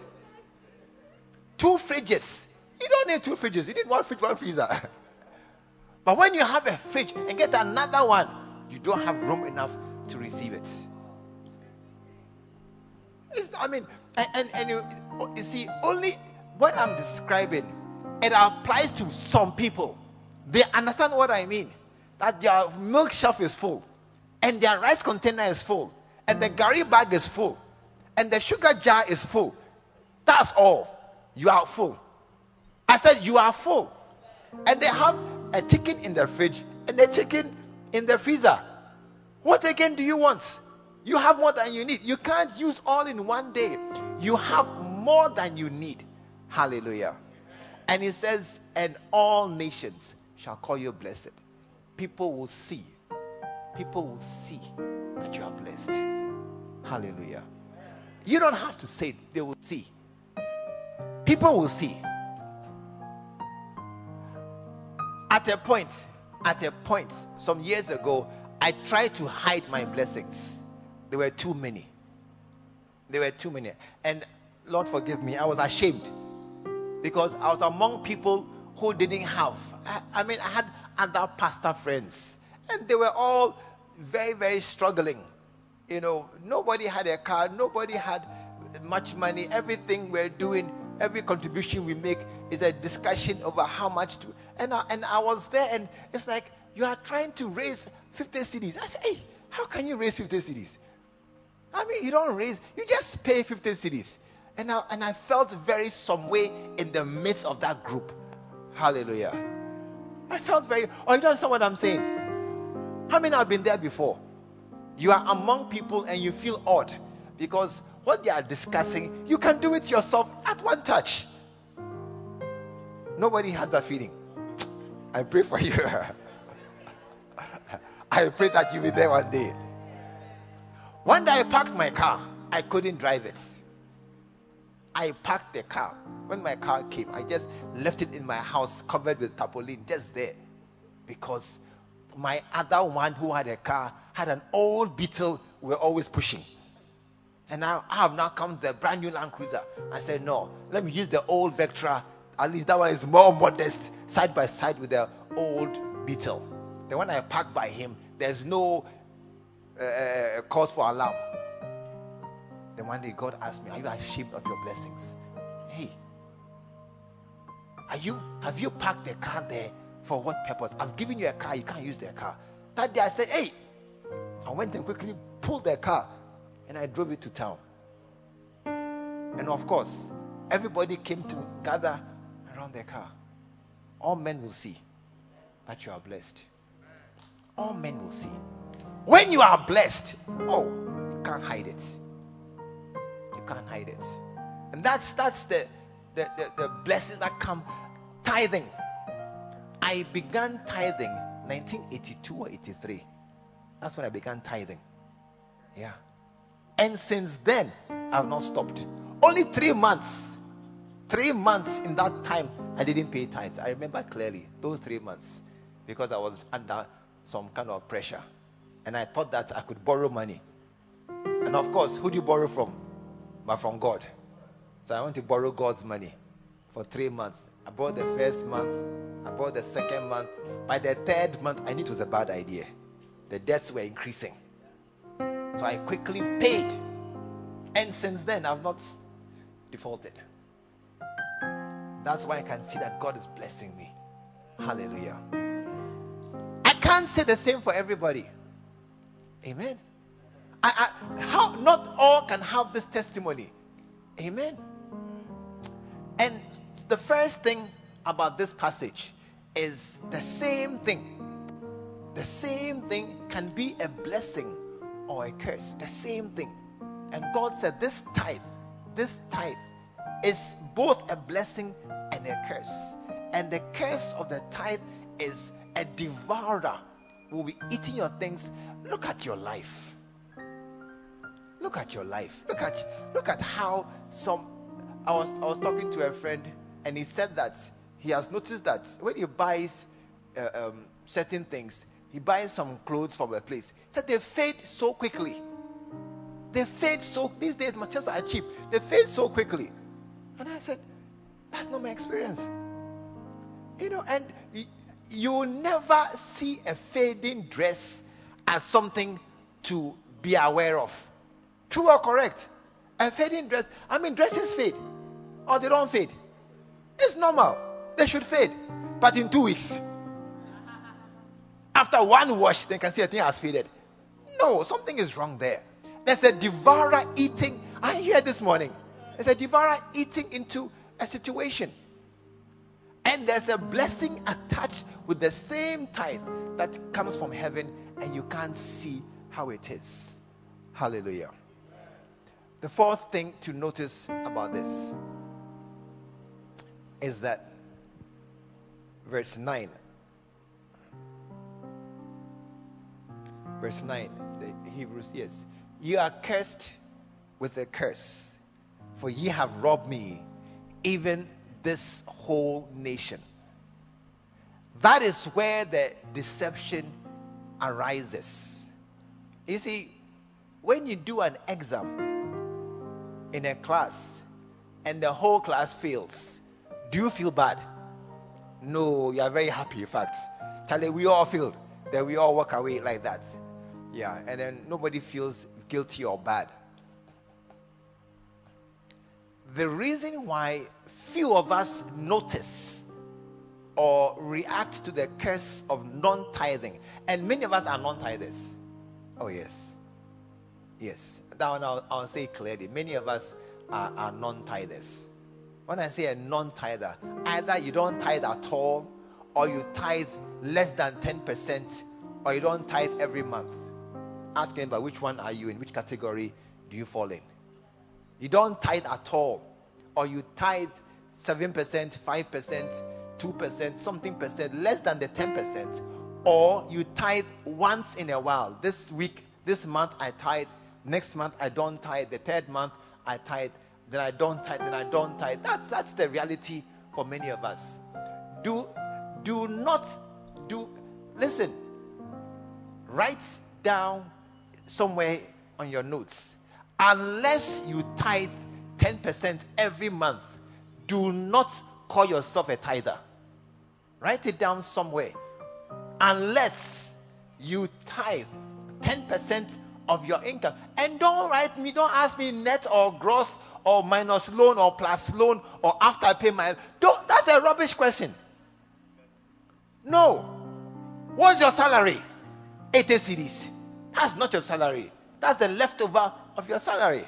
Two fridges. You don't need two fridges. You need one fridge, one freezer. but when you have a fridge and get another one, you don't have room enough to receive it. It's, I mean, and, and, and you, you see, only what I'm describing, it applies to some people. They understand what I mean. That their milk shelf is full and their rice container is full, and the gari bag is full, and the sugar jar is full. That's all. You are full. I said, You are full. And they have a chicken in their fridge and a chicken in their freezer. What again do you want? You have more than you need. You can't use all in one day. You have more than you need. Hallelujah. And he says, And all nations shall call you blessed. People will see people will see that you are blessed. Hallelujah. You don't have to say it, they will see. People will see. At a point, at a point, some years ago, I tried to hide my blessings. There were too many. There were too many. And Lord forgive me, I was ashamed because I was among people who didn't have. I, I mean, I had other pastor friends, and they were all very, very struggling. You know, nobody had a car, nobody had much money. Everything we're doing, every contribution we make is a discussion over how much to. And I, and I was there, and it's like, you are trying to raise 50 cedis. I said, hey, How can you raise 50 cedis? I mean, you don't raise, you just pay 50 cedis. And I, and I felt very some way in the midst of that group. Hallelujah. I felt very, oh, you don't understand what I'm saying? How many have been there before? You are among people and you feel odd because what they are discussing, you can do it yourself at one touch. Nobody had that feeling. I pray for you. I pray that you'll be there one day. One day I parked my car. I couldn't drive it. I parked the car. When my car came, I just left it in my house covered with tarpaulin, just there. Because my other one who had a car had an old Beetle we we're always pushing. And now I have now come to the brand new Land Cruiser. I said, no, let me use the old Vectra. At least that one is more modest, side by side with the old Beetle. Then when I park by him, there's no uh, uh, cause for alarm. Then one day God asked me, Are you ashamed of your blessings? Hey, are you have you parked the car there for what purpose? I've given you a car, you can't use the car. That day I said, Hey, I went and quickly pulled the car and I drove it to town. And of course, everybody came to gather around the car. All men will see that you are blessed. All men will see. When you are blessed, oh, you can't hide it. Can't hide it. And that's that's the the, the, the blessings that come tithing. I began tithing 1982 or 83. That's when I began tithing. Yeah. And since then, I've not stopped. Only three months. Three months in that time, I didn't pay tithes. I remember clearly those three months because I was under some kind of pressure. And I thought that I could borrow money. And of course, who do you borrow from? But from God. So I went to borrow God's money for three months. I bought the first month, I bought the second month. By the third month, I knew it was a bad idea. The debts were increasing. So I quickly paid. And since then, I've not defaulted. That's why I can see that God is blessing me. Hallelujah. I can't say the same for everybody. Amen. I, I, how not all can have this testimony. Amen. And the first thing about this passage is the same thing. The same thing can be a blessing or a curse. The same thing. And God said, This tithe, this tithe is both a blessing and a curse. And the curse of the tithe is a devourer will be eating your things. Look at your life. Look at your life. Look at look at how some I was I was talking to a friend and he said that he has noticed that when he buys uh, um, certain things, he buys some clothes from a place. He said they fade so quickly. They fade so these days materials are cheap. They fade so quickly. And I said, that's not my experience. You know, and you will never see a fading dress as something to be aware of. True or correct? A fading dress, I mean, dresses fade or they don't fade. It's normal. They should fade. But in two weeks, after one wash, they can see a thing has faded. No, something is wrong there. There's a devourer eating. I hear this morning. There's a devourer eating into a situation. And there's a blessing attached with the same tithe that comes from heaven, and you can't see how it is. Hallelujah. The fourth thing to notice about this is that verse 9. Verse 9, the Hebrews, yes. You are cursed with a curse, for ye have robbed me, even this whole nation. That is where the deception arises. You see, when you do an exam in a class and the whole class fails, do you feel bad? No, you are very happy, in fact. Charlie, we all failed. Then we all walk away like that. Yeah, and then nobody feels guilty or bad. The reason why few of us notice or react to the curse of non tithing, and many of us are non tithers. Oh, yes. Yes. Now, I'll, I'll say clearly many of us are, are non tithers. When I say a non tither, either you don't tithe at all, or you tithe less than 10%, or you don't tithe every month. Ask him about which one are you in, which category do you fall in? You don't tithe at all, or you tithe 7%, 5%, 2%, something percent, less than the 10%, or you tithe once in a while. This week, this month, I tithe. Next month, I don't tithe. The third month, I tithe. Then I don't tithe. Then I don't tithe. That's that's the reality for many of us. Do do not do. Listen. Write down somewhere on your notes. Unless you tithe 10% every month, do not call yourself a tither. Write it down somewhere. Unless you tithe 10% of your income. And don't write me, don't ask me net or gross or minus loan or plus loan or after I pay my don't that's a rubbish question. No. What's your salary? 80 cedis. That's not your salary. That's the leftover of your salary.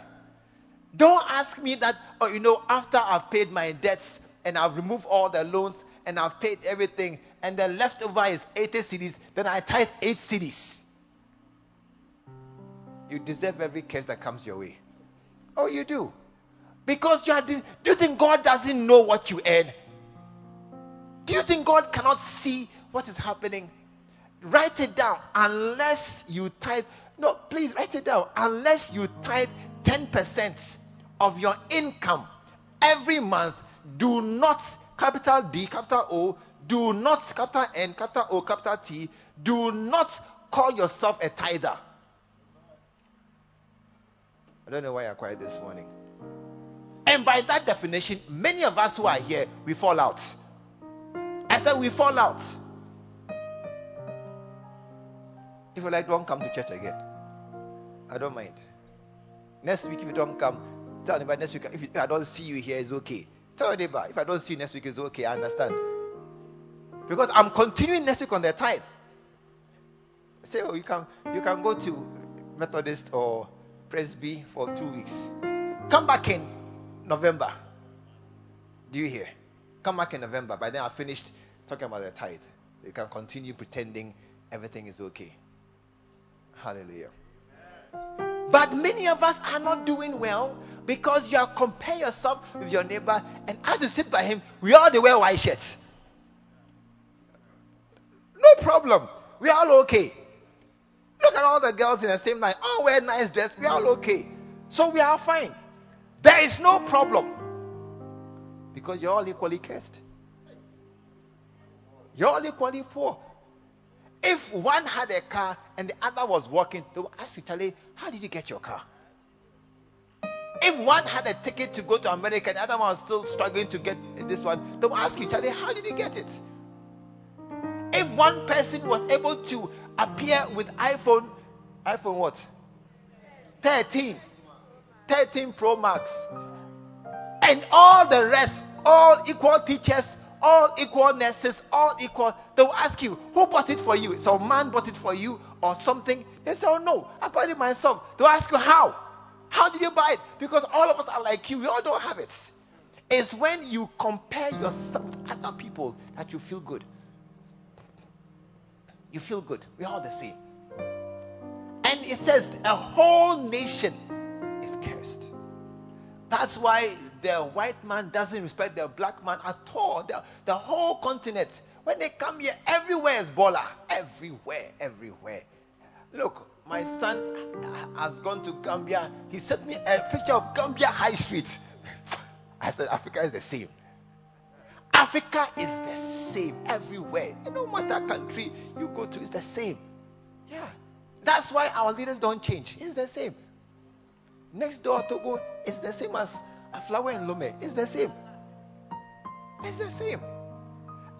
Don't ask me that, oh, you know, after I've paid my debts and I've removed all the loans and I've paid everything and the leftover is 80 cedis, then I tithe 8 cedis. You deserve every curse that comes your way. Oh, you do. Because you are, do you think God doesn't know what you earn? Do you think God cannot see what is happening? Write it down. Unless you tithe, no, please write it down. Unless you tithe 10% of your income every month, do not, capital D, capital O, do not, capital N, capital O, capital T, do not call yourself a tither. I don't know why you're quiet this morning. And by that definition, many of us who are here, we fall out. I said we fall out. If you like, don't come to church again. I don't mind. Next week, if you don't come, tell anybody next week. If, you, if I don't see you here, it's okay. Tell anybody. If I don't see you next week, it's okay. I understand. Because I'm continuing next week on the tithe. Say, oh, you can you can go to Methodist or Presby for two weeks. Come back in November. Do you hear? Come back in November. By then, I finished talking about the tithe. You can continue pretending everything is okay. Hallelujah. But many of us are not doing well because you are comparing yourself with your neighbor, and as you sit by him, we all wear white shirts. No problem. We are all okay. Look at all the girls in the same line. All wear nice dress. We are all okay. So we are fine. There is no problem. Because you're all equally cursed. You're all equally poor. If one had a car and the other was walking, they will ask you, Charlie, how did you get your car? If one had a ticket to go to America and the other one was still struggling to get this one, they will ask you, Charlie, how did you get it? If one person was able to appear with iPhone, iPhone what? 13, 13 Pro Max, and all the rest, all equal teachers, all equal nurses, all equal. They will ask you, who bought it for you? So man bought it for you or something. They say, oh no, I bought it myself. They'll ask you how. How did you buy it? Because all of us are like you. We all don't have it. It's when you compare yourself with other people that you feel good. You feel good. We're all the same. And it says a whole nation is cursed. That's why the white man doesn't respect the black man at all. The, the whole continent. When they come here, everywhere is Bola. Everywhere, everywhere. Look, my son has gone to Gambia. He sent me a picture of Gambia High Street. I said, Africa is the same. Africa is the same everywhere. No matter country you go to, it's the same. Yeah. That's why our leaders don't change. It's the same. Next door Togo is the same as Aflao in Lome. It's the same. It's the same.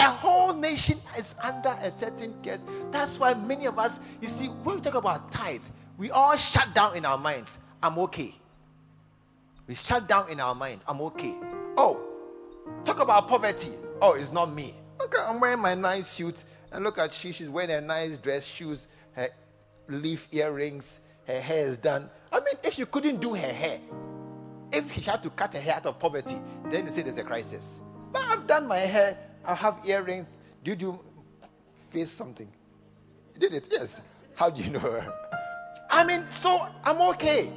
A whole nation is under a certain curse. That's why many of us, you see, when we talk about tithe, we all shut down in our minds. I'm okay. We shut down in our minds. I'm okay. Oh, talk about poverty. Oh, it's not me. Look, I'm wearing my nice suit, and look at she. She's wearing a nice dress, shoes. Her, leaf earrings. Her hair is done. I mean, if she couldn't do her hair, if she had to cut her hair out of poverty, then you say there's a crisis. But I've done my hair. I have earrings. Do you face something? You did it? Yes. How do you know? I mean, so I'm okay.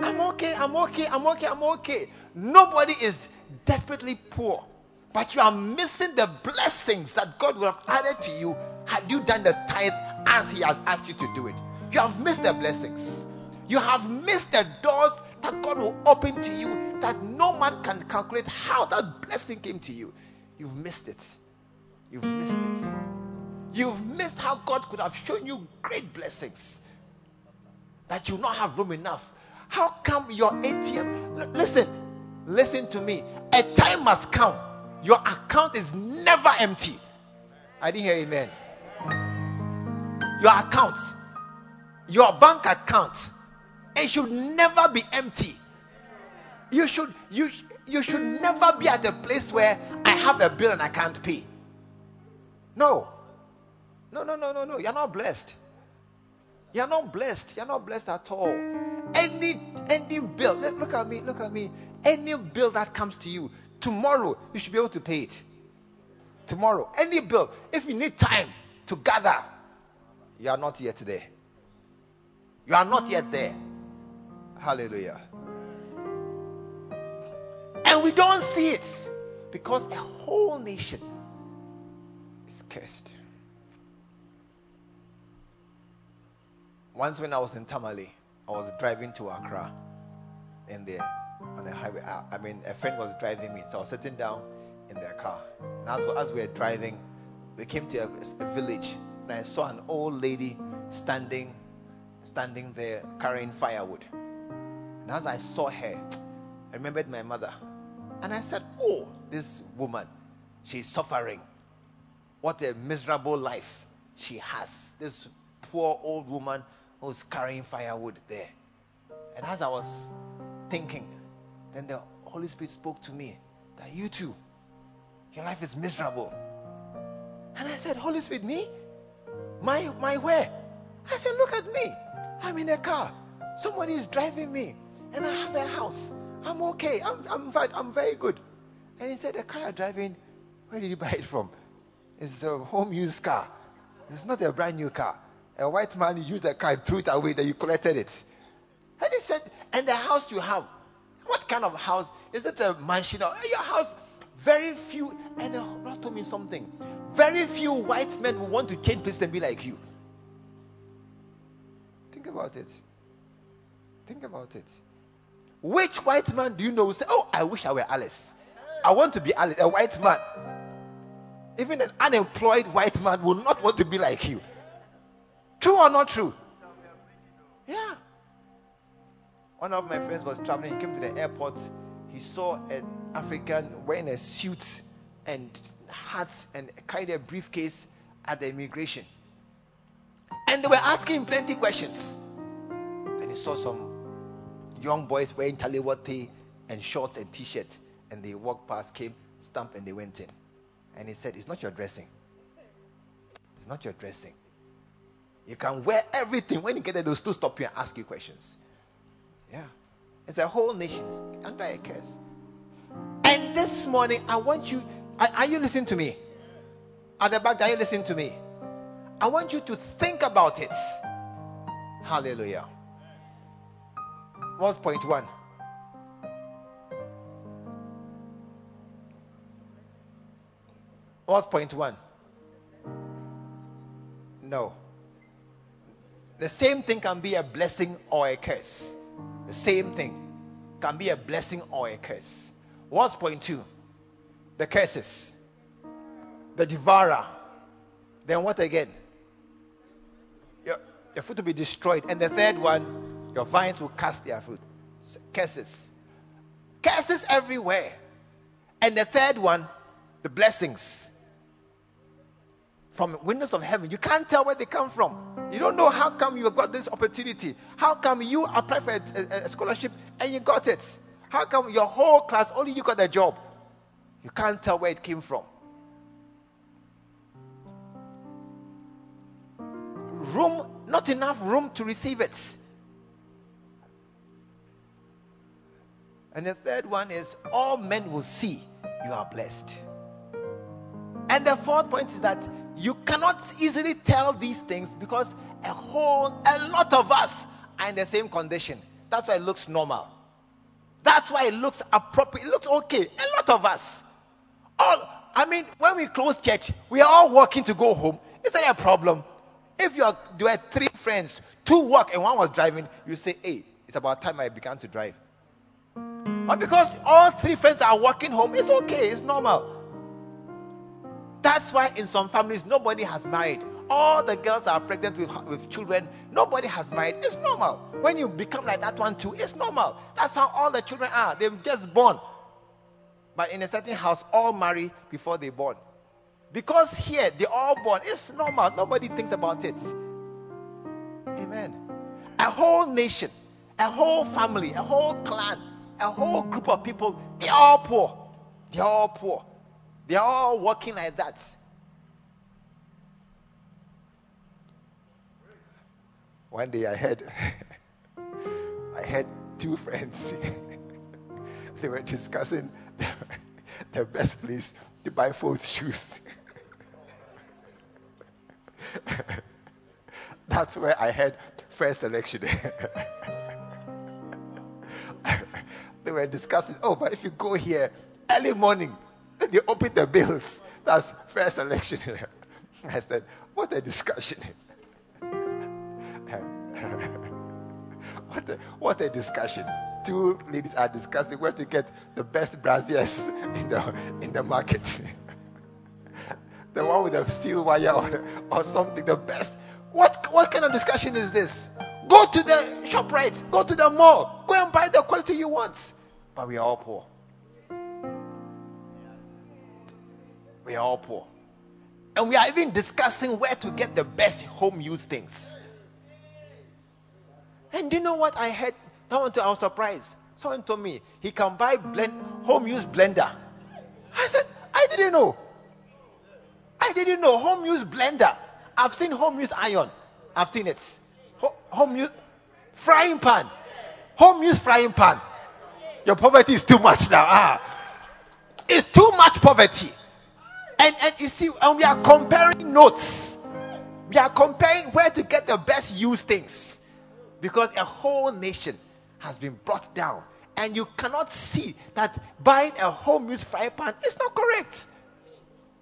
I'm okay. I'm okay. I'm okay. I'm okay. Nobody is desperately poor, but you are missing the blessings that God would have added to you had you done the tithe as He has asked you to do it. You have missed the blessings. You have missed the doors that God will open to you that no man can calculate how that blessing came to you. You've missed it. You've missed it. You've missed how God could have shown you great blessings that you not have room enough. How come your ATM? L- listen, listen to me. A time must come. Your account is never empty. I didn't hear amen. Your account, your bank account, it should never be empty. You should you you should never be at a place where I have a bill and I can't pay. No. No, no, no, no, no. You're not blessed. You're not blessed. You're not blessed at all. Any any bill, look look at me, look at me. Any bill that comes to you tomorrow, you should be able to pay it. Tomorrow, any bill. If you need time to gather, you are not yet there. You are not yet there. Hallelujah. And we don't see it because a whole nation is cursed. Once when I was in Tamale, I was driving to Accra in there on the highway. I, I mean, a friend was driving me, so I was sitting down in their car. And as, as we were driving, we came to a, a village, and I saw an old lady standing, standing there carrying firewood. And as I saw her, I remembered my mother. And I said, Oh, this woman, she's suffering. What a miserable life she has. This poor old woman who's carrying firewood there. And as I was thinking, then the Holy Spirit spoke to me that you too, your life is miserable. And I said, Holy Spirit, me? My my where? I said, look at me. I'm in a car. Somebody is driving me. And I have a house. I'm okay. I'm I'm fine. I'm very good. And he said, the car you're driving, where did you buy it from? It's a home used car. It's not a brand new car. A white man used the car and threw it away, then you collected it. And he said, and the house you have, what kind of house? Is it a mansion or eh, your house? Very few, and Lord told me something. Very few white men will want to change places and be like you. Think about it. Think about it. Which white man do you know say, Oh, I wish I were Alice? I want to be Alice, a white man. Even an unemployed white man will not want to be like you. True or not true? One of my friends was traveling, he came to the airport. He saw an African wearing a suit and hat and carried a briefcase at the immigration. And they were asking plenty questions. Then he saw some young boys wearing chalewote and shorts and t-shirt. And they walked past, came, stamped, and they went in. And he said, It's not your dressing. It's not your dressing. You can wear everything. When you get there, they'll still stop you and ask you questions. Yeah. It's a whole nation it's under a curse. And this morning, I want you, are, are you listening to me? At the back, are you listening to me? I want you to think about it. Hallelujah. What's point one? What's point one? No. The same thing can be a blessing or a curse. The same thing can be a blessing or a curse. What's point two? The curses, the devourer. Then what again? Your, your fruit will be destroyed. And the third one, your vines will cast their fruit. Curses. Curses everywhere. And the third one, the blessings from windows of heaven. You can't tell where they come from. You don't know how come you got this opportunity. How come you applied for a, a, a, scholarship and you got it? How come your whole class only you got the job? You can't tell where it came from. Room not enough room to receive it. And the third one is all men will see you are blessed. And the fourth point is that you cannot easily tell these things because a whole a lot of us are in the same condition. That's why it looks normal. That's why it looks appropriate. It looks okay. A lot of us. All I mean, when we close church, we are all walking to go home. Is that a problem? If you are there were three friends, two walk and one was driving, you say, Hey, it's about time I began to drive. But because all three friends are walking home, it's okay, it's normal. That's why in some families nobody has married. All the girls are pregnant with, with children. Nobody has married. It's normal. When you become like that one too, it's normal. That's how all the children are. They've just born. But in a certain house, all marry before they're born. Because here they all born. It's normal. Nobody thinks about it. Amen. A whole nation, a whole family, a whole clan, a whole group of people, they're all poor. They're all poor. They're all working like that. One day I had I had two friends. they were discussing the, the best place to buy false shoes. That's where I had first election. they were discussing, oh, but if you go here early morning, they open the bills. That's first election. I said, what a discussion. what, a, what a discussion. Two ladies are discussing where to get the best braziers in the, in the market. the one with the steel wire or, or something, the best. What, what kind of discussion is this? Go to the shop right, go to the mall, go and buy the quality you want. But we are all poor. We are all poor. And we are even discussing where to get the best home use things. And do you know what I heard? I was surprised. Someone told me he can buy blend, home use blender. I said, I didn't know. I didn't know home use blender. I've seen home use iron. I've seen it. home use frying pan. Home use frying pan. Your poverty is too much now. Ah. It's too much poverty. And, and you see, and we are comparing notes. We are comparing where to get the best used things. Because a whole nation has been brought down. And you cannot see that buying a home use fry pan is not correct.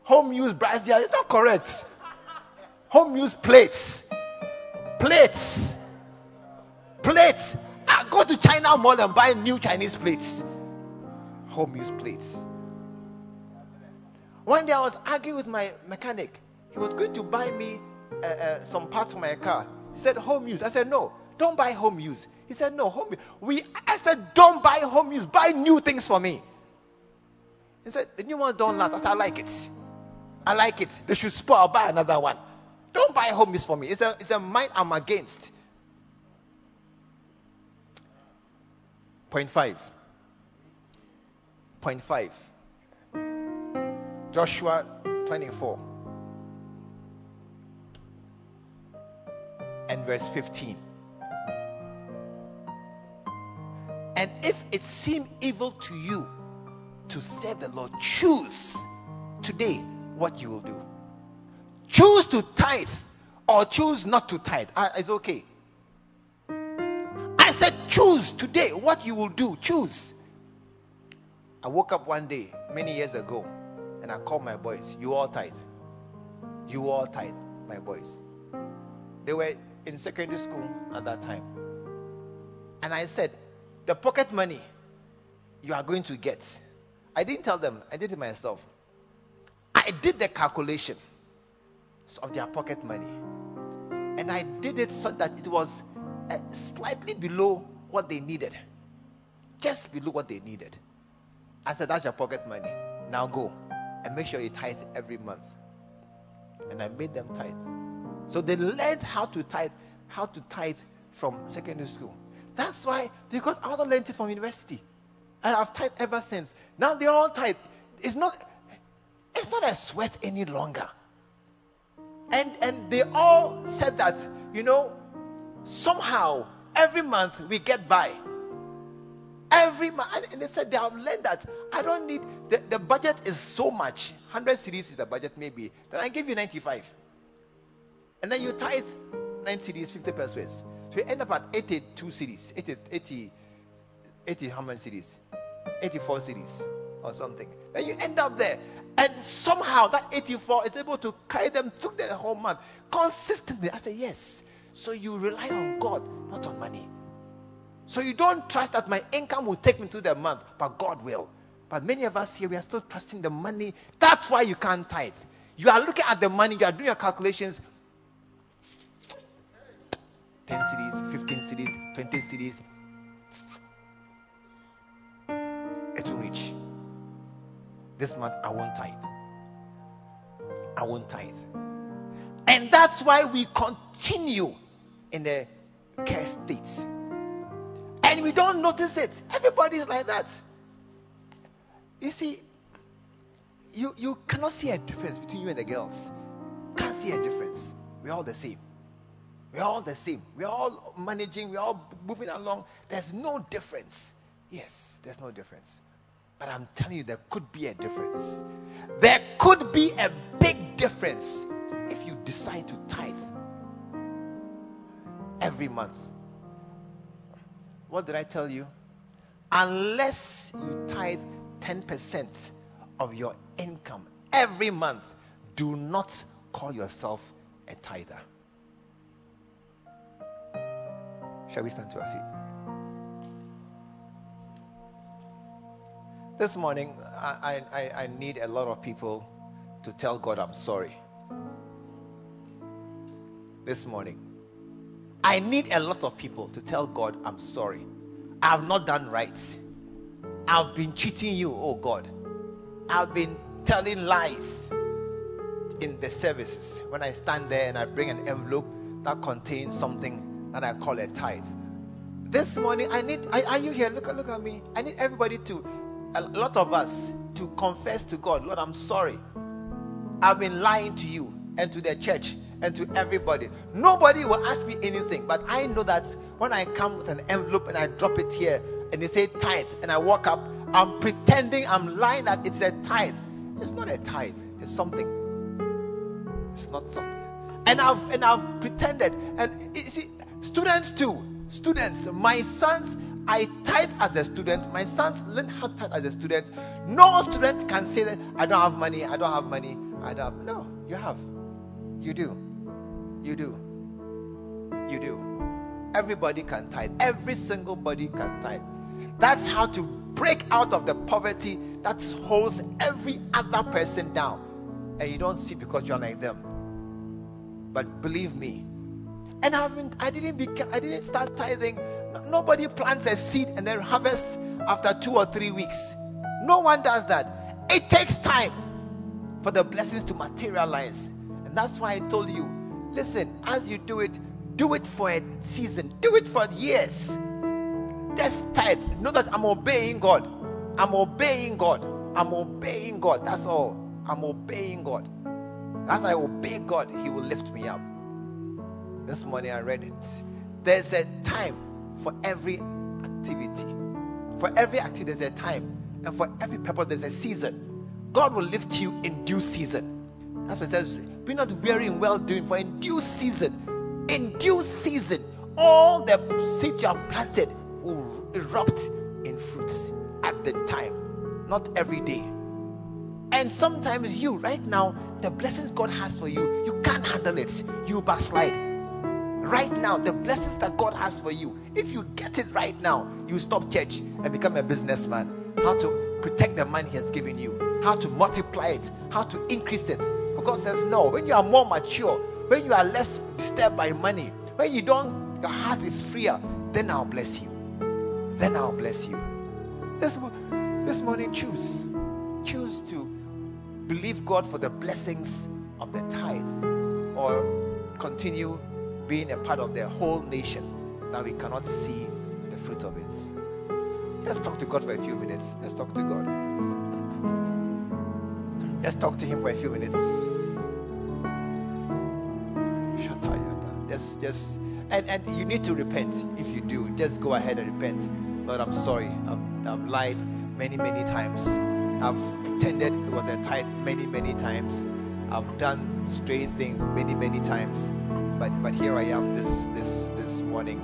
Home use brazier is not correct. Home use plates. Plates. Plates. I go to China Mall and buy new Chinese plates. Home use plates. One day I was arguing with my mechanic. He was going to buy me uh, uh, some parts for my car. He said, Home use. I said, No, don't buy home use. He said, No, home use. We, I said, Don't buy home use. Buy new things for me. He said, The new ones don't last. I said, I like it. I like it. They should spoil. I'll buy another one. Don't buy home use for me. It's a, it's a mind I'm against. Point five. Point five. Joshua 24 and verse 15. And if it seem evil to you to serve the Lord, choose today what you will do. Choose to tithe or choose not to tithe. Uh, it's okay. I said, choose today what you will do. Choose. I woke up one day many years ago and I called my boys. You all tithe. You all tithe, my boys. They were in secondary school at that time. And I said, the pocket money you are going to get. I didn't tell them, I did it myself. I did the calculation of their pocket money. And I did it so that it was uh, slightly below what they needed. Just below what they needed. I said, That's your pocket money. Now go and make sure you tithe every month. And I made them tithe. So they learned how to tithe, how to tithe from secondary school. That's why, because I also learned it from university. And I've tithe ever since. Now they all tithe. It's not it's not a sweat any longer. And and they all said that, you know, somehow every month we get by. Every month, and they said they have learned that I don't need the, the budget is so much 100 cedis is the budget, maybe. Then I give you 95. And then you tithe 9 cedis, 50 pesewas. So you end up at 82 cedis, 80, 80, 80 how many cedis? 84 cedis or something. Then you end up there. And somehow that 84 is able to carry them through the whole month consistently. I say, yes. So you rely on God, not on money. So you don't trust that my income will take me through the month, but God will. But many of us here, we are still trusting the money. That's why you can't tithe. You are looking at the money, you are doing your calculations. 10 cedis, 15 cedis, 20 cedis. It will reach. This month, I won't tithe. I won't tithe. And that's why we continue in the cursed state. And we don't notice it. Everybody is like that. You see, you, you cannot see a difference between you and the girls. Can't see a difference. We're all the same. We're all the same. We're all managing, we're all moving along. There's no difference. Yes, there's no difference. But I'm telling you, there could be a difference. There could be a big difference if you decide to tithe every month. What did I tell you? Unless you tithe 10% of your income every month, do not call yourself a tither. Shall we stand to our feet? This morning, I, I, I need a lot of people to tell God I'm sorry. This morning, I need a lot of people to tell God I'm sorry. I have not done right. I've been cheating you, oh God. I've been telling lies in the services. When I stand there and I bring an envelope that contains something that I call a tithe. This morning, I need, are, are you here? Look, look at me. I need everybody to, a lot of us, to confess to God, Lord, I'm sorry. I've been lying to you and to the church and to everybody. Nobody will ask me anything, but I know that when I come with an envelope and I drop it here and they say tithe and I walk up, I'm pretending I'm lying that it's a tithe. It's not a tithe, it's something. It's not something. And I've and I've pretended. And you see, students too. Students, my sons, I tithe as a student. My sons learn how to tithe as a student. No student can say that I don't have money, I don't have money, I don't have. No, you have. You do. You do. You do. Everybody can tithe. Every single body can tithe. That's how to break out of the poverty that holds every other person down. And you don't see because you're like them. But believe me, and I haven't, I didn't I didn't start tithing. nobody plants a seed and then harvests after two or three weeks. No one does that. It takes time for the blessings to materialize. And that's why I told you, listen, as you do it, do it for a season, do it for years. Just tithe. Know that I'm obeying God. I'm obeying God. I'm obeying God. That's all. I'm obeying God. As I obey God, He will lift me up. This morning I read it. There's a time for every activity. For every activity, there's a time. And for every purpose, there's a season. God will lift you in due season. That's what it says. Be not weary in well doing, for in due season, in due season, all the seeds you have planted erupt in fruits at the time, not every day. And sometimes you, right now, the blessings God has for you, you can't handle it. You backslide. Right now, the blessings that God has for you, if you get it right now, you stop church and become a businessman. How to protect the money He has given you, how to multiply it, how to increase it. But God says, No, when you are more mature, when you are less disturbed by money, when you don't, your heart is freer, then I'll bless you. Then I'll bless you. This, this morning, choose. Choose to believe God for the blessings of the tithe or continue being a part of the whole nation that we cannot see the fruit of it. Let's talk to God for a few minutes. Let's talk to God. Let's talk to Him for a few minutes. Just, just, And and you need to repent. If you do, just go ahead and repent. Lord, I'm sorry. I'm, I've lied many, many times. I've pretended it was a tithe many, many times. I've done strange things many, many times. But but here I am this this this morning.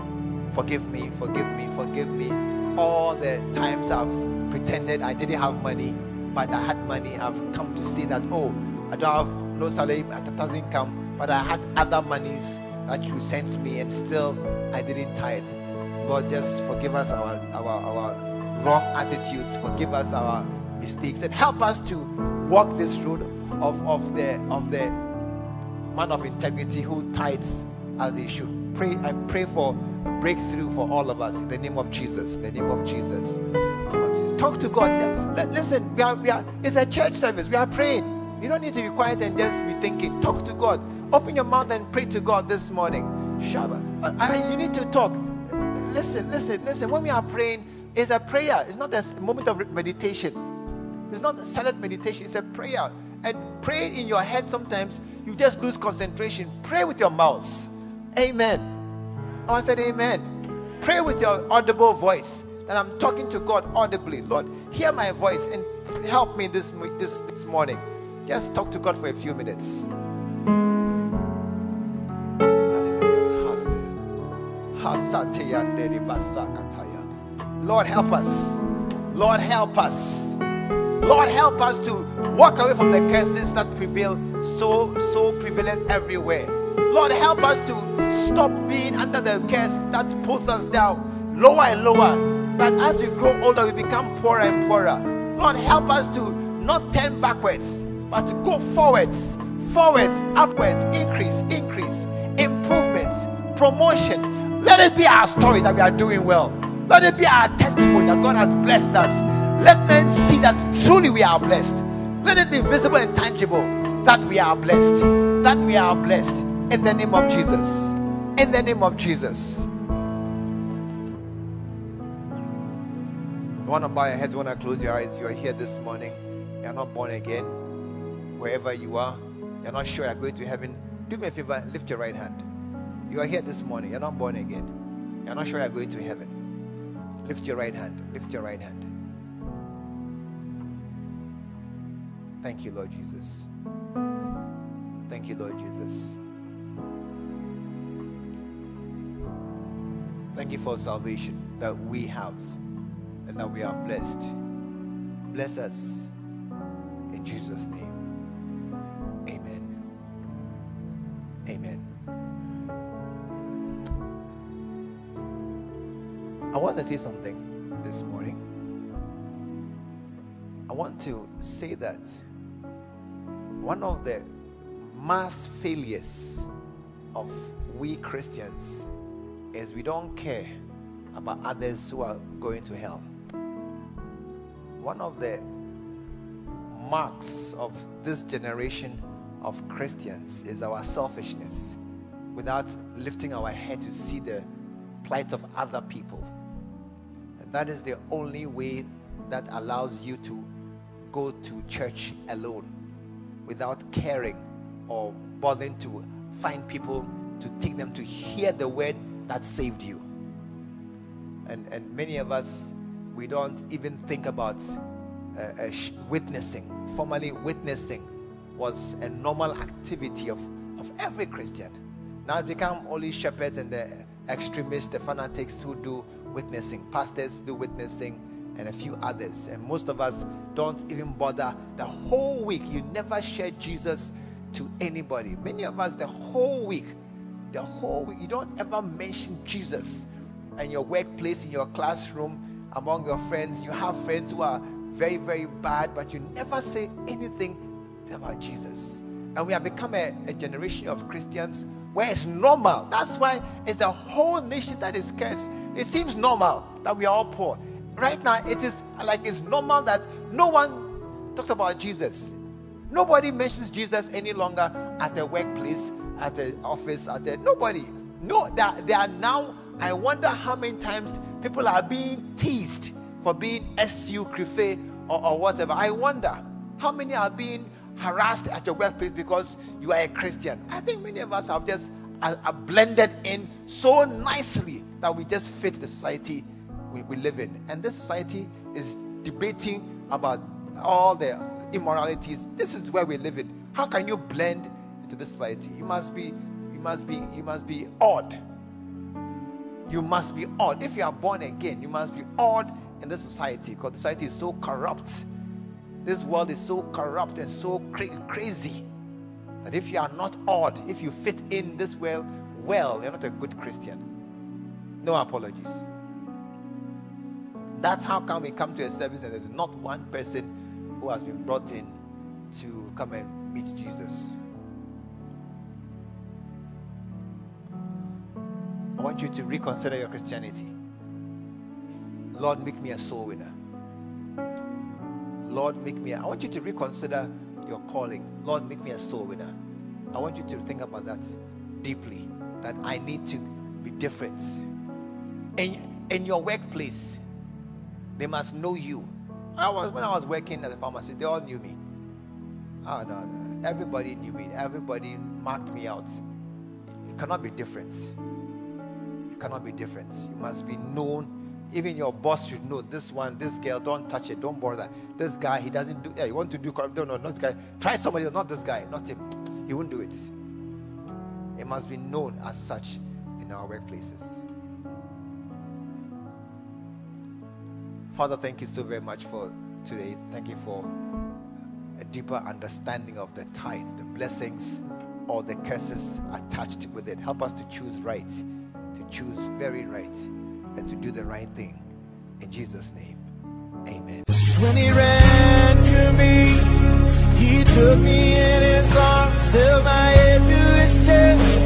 Forgive me, forgive me, forgive me. All the times I've pretended I didn't have money, but I had money. I've come to see that oh, I don't have no salary, that doesn't come, but I had other monies that you sent me, and still I didn't tithe. Lord, just forgive us our our our wrong attitudes, forgive us our mistakes, and help us to walk this road of, of the of the man of integrity who tithes as he should. Pray, I pray for a breakthrough for all of us in the name of Jesus. In the name of Jesus. Talk to God. Listen, we are, we are, it's a church service. We are praying. You don't need to be quiet and just be thinking. Talk to God. Open your mouth and pray to God this morning. Shabbat. Uh, I, you need to talk. Listen, listen, listen. When we are praying, it's a prayer. It's not a moment of meditation. It's not a silent meditation. It's a prayer. And pray in your head sometimes you just lose concentration. Pray with your mouths. Amen. I said amen. Pray with your audible voice. And I'm talking to God audibly. Lord, hear my voice and help me this, this, this morning. Just talk to God for a few minutes. Lord, help us. Lord, help us. Lord, help us to walk away from the curses that prevail so, so prevalent everywhere. Lord, help us to stop being under the curse that pulls us down lower and lower. That as we grow older, we become poorer and poorer. Lord, help us to not turn backwards, but to go forwards, forwards, upwards, increase, increase, improvement, promotion. Let it be our story that we are doing well. Let it be our testimony that God has blessed us. Let men see that truly we are blessed. Let it be visible and tangible that we are blessed. That we are blessed. In the name of Jesus. In the name of Jesus. You want to bow your heads, you want to close your eyes. You are here this morning. You are not born again wherever you are, you're not sure you're going to heaven, do me a favor, lift your right hand. You are here this morning, you're not born again. You're not sure you're going to heaven. Lift your right hand. Lift your right hand. Thank you, Lord Jesus. Thank you, Lord Jesus. Thank you for salvation that we have and that we are blessed. Bless us in Jesus' name. Want to say something this morning. I want to say that one of the mass failures of we Christians is we don't care about others who are going to hell. One of the marks of this generation of Christians is our selfishness without lifting our head to see the plight of other people. That is the only way that allows you to go to church alone without caring or bothering to find people to take them to hear the word that saved you. And, and many of us, we don't even think about uh, uh, witnessing, formally witnessing was a normal activity of, of every Christian. Now it's become only shepherds and the extremists, the fanatics who do witnessing. Pastors do witnessing and a few others. And most of us don't even bother. The whole week, you never share Jesus to anybody. Many of us, the whole week, the whole week, you don't ever mention Jesus in your workplace, in your classroom, among your friends. You have friends who are very, very bad, but you never say anything about Jesus. And we have become a, a generation of Christians where it's normal. That's why it's a whole nation that is cursed. It seems normal that we are all poor. Right now, it is like it's normal that no one talks about Jesus. Nobody mentions Jesus any longer at the workplace, at the office, at the nobody. No, they are, they are now. I wonder how many times people are being teased for being SU Crife or, or whatever. I wonder how many are being harassed at your workplace because you are a Christian. I think many of us have just are, are blended in so nicely that we just fit the society we, we live in. And this society is debating about all the immoralities. This is where we live in. How can you blend into this society? You must be, you must be, you must be odd. You must be odd. If you are born again, you must be odd in this society because the society is so corrupt. This world is so corrupt and so cra- crazy that if you are not odd, if you fit in this well, well, you're not a good Christian. No apologies. That's how come we come to a service and there's not one person who has been brought in to come and meet Jesus. I want you to reconsider your Christianity. Lord, make me a soul winner. Lord, make me. A, I want you to reconsider your calling. Lord, make me a soul winner. I want you to think about that deeply. That I need to be different. In, in your workplace, they must know you. I was when I was working as a pharmacist, they all knew me. Oh no, no. Everybody knew me. Everybody marked me out. You cannot be different. You cannot be different. You must be known. Even your boss should know this one, this girl, don't touch it, don't bother. This guy, he doesn't do yeah, you want to do corrupt. No, no, not this guy. Try somebody else, not this guy, not him. He won't do it. It must be known as such in our workplaces. Father, thank you so very much for today. Thank you for a deeper understanding of the tithe, the blessings or the curses attached with it. Help us to choose right, to choose very right, and to do the right thing. In Jesus' name, amen. When he ran to me, he took me in his arms, held my head to his chest,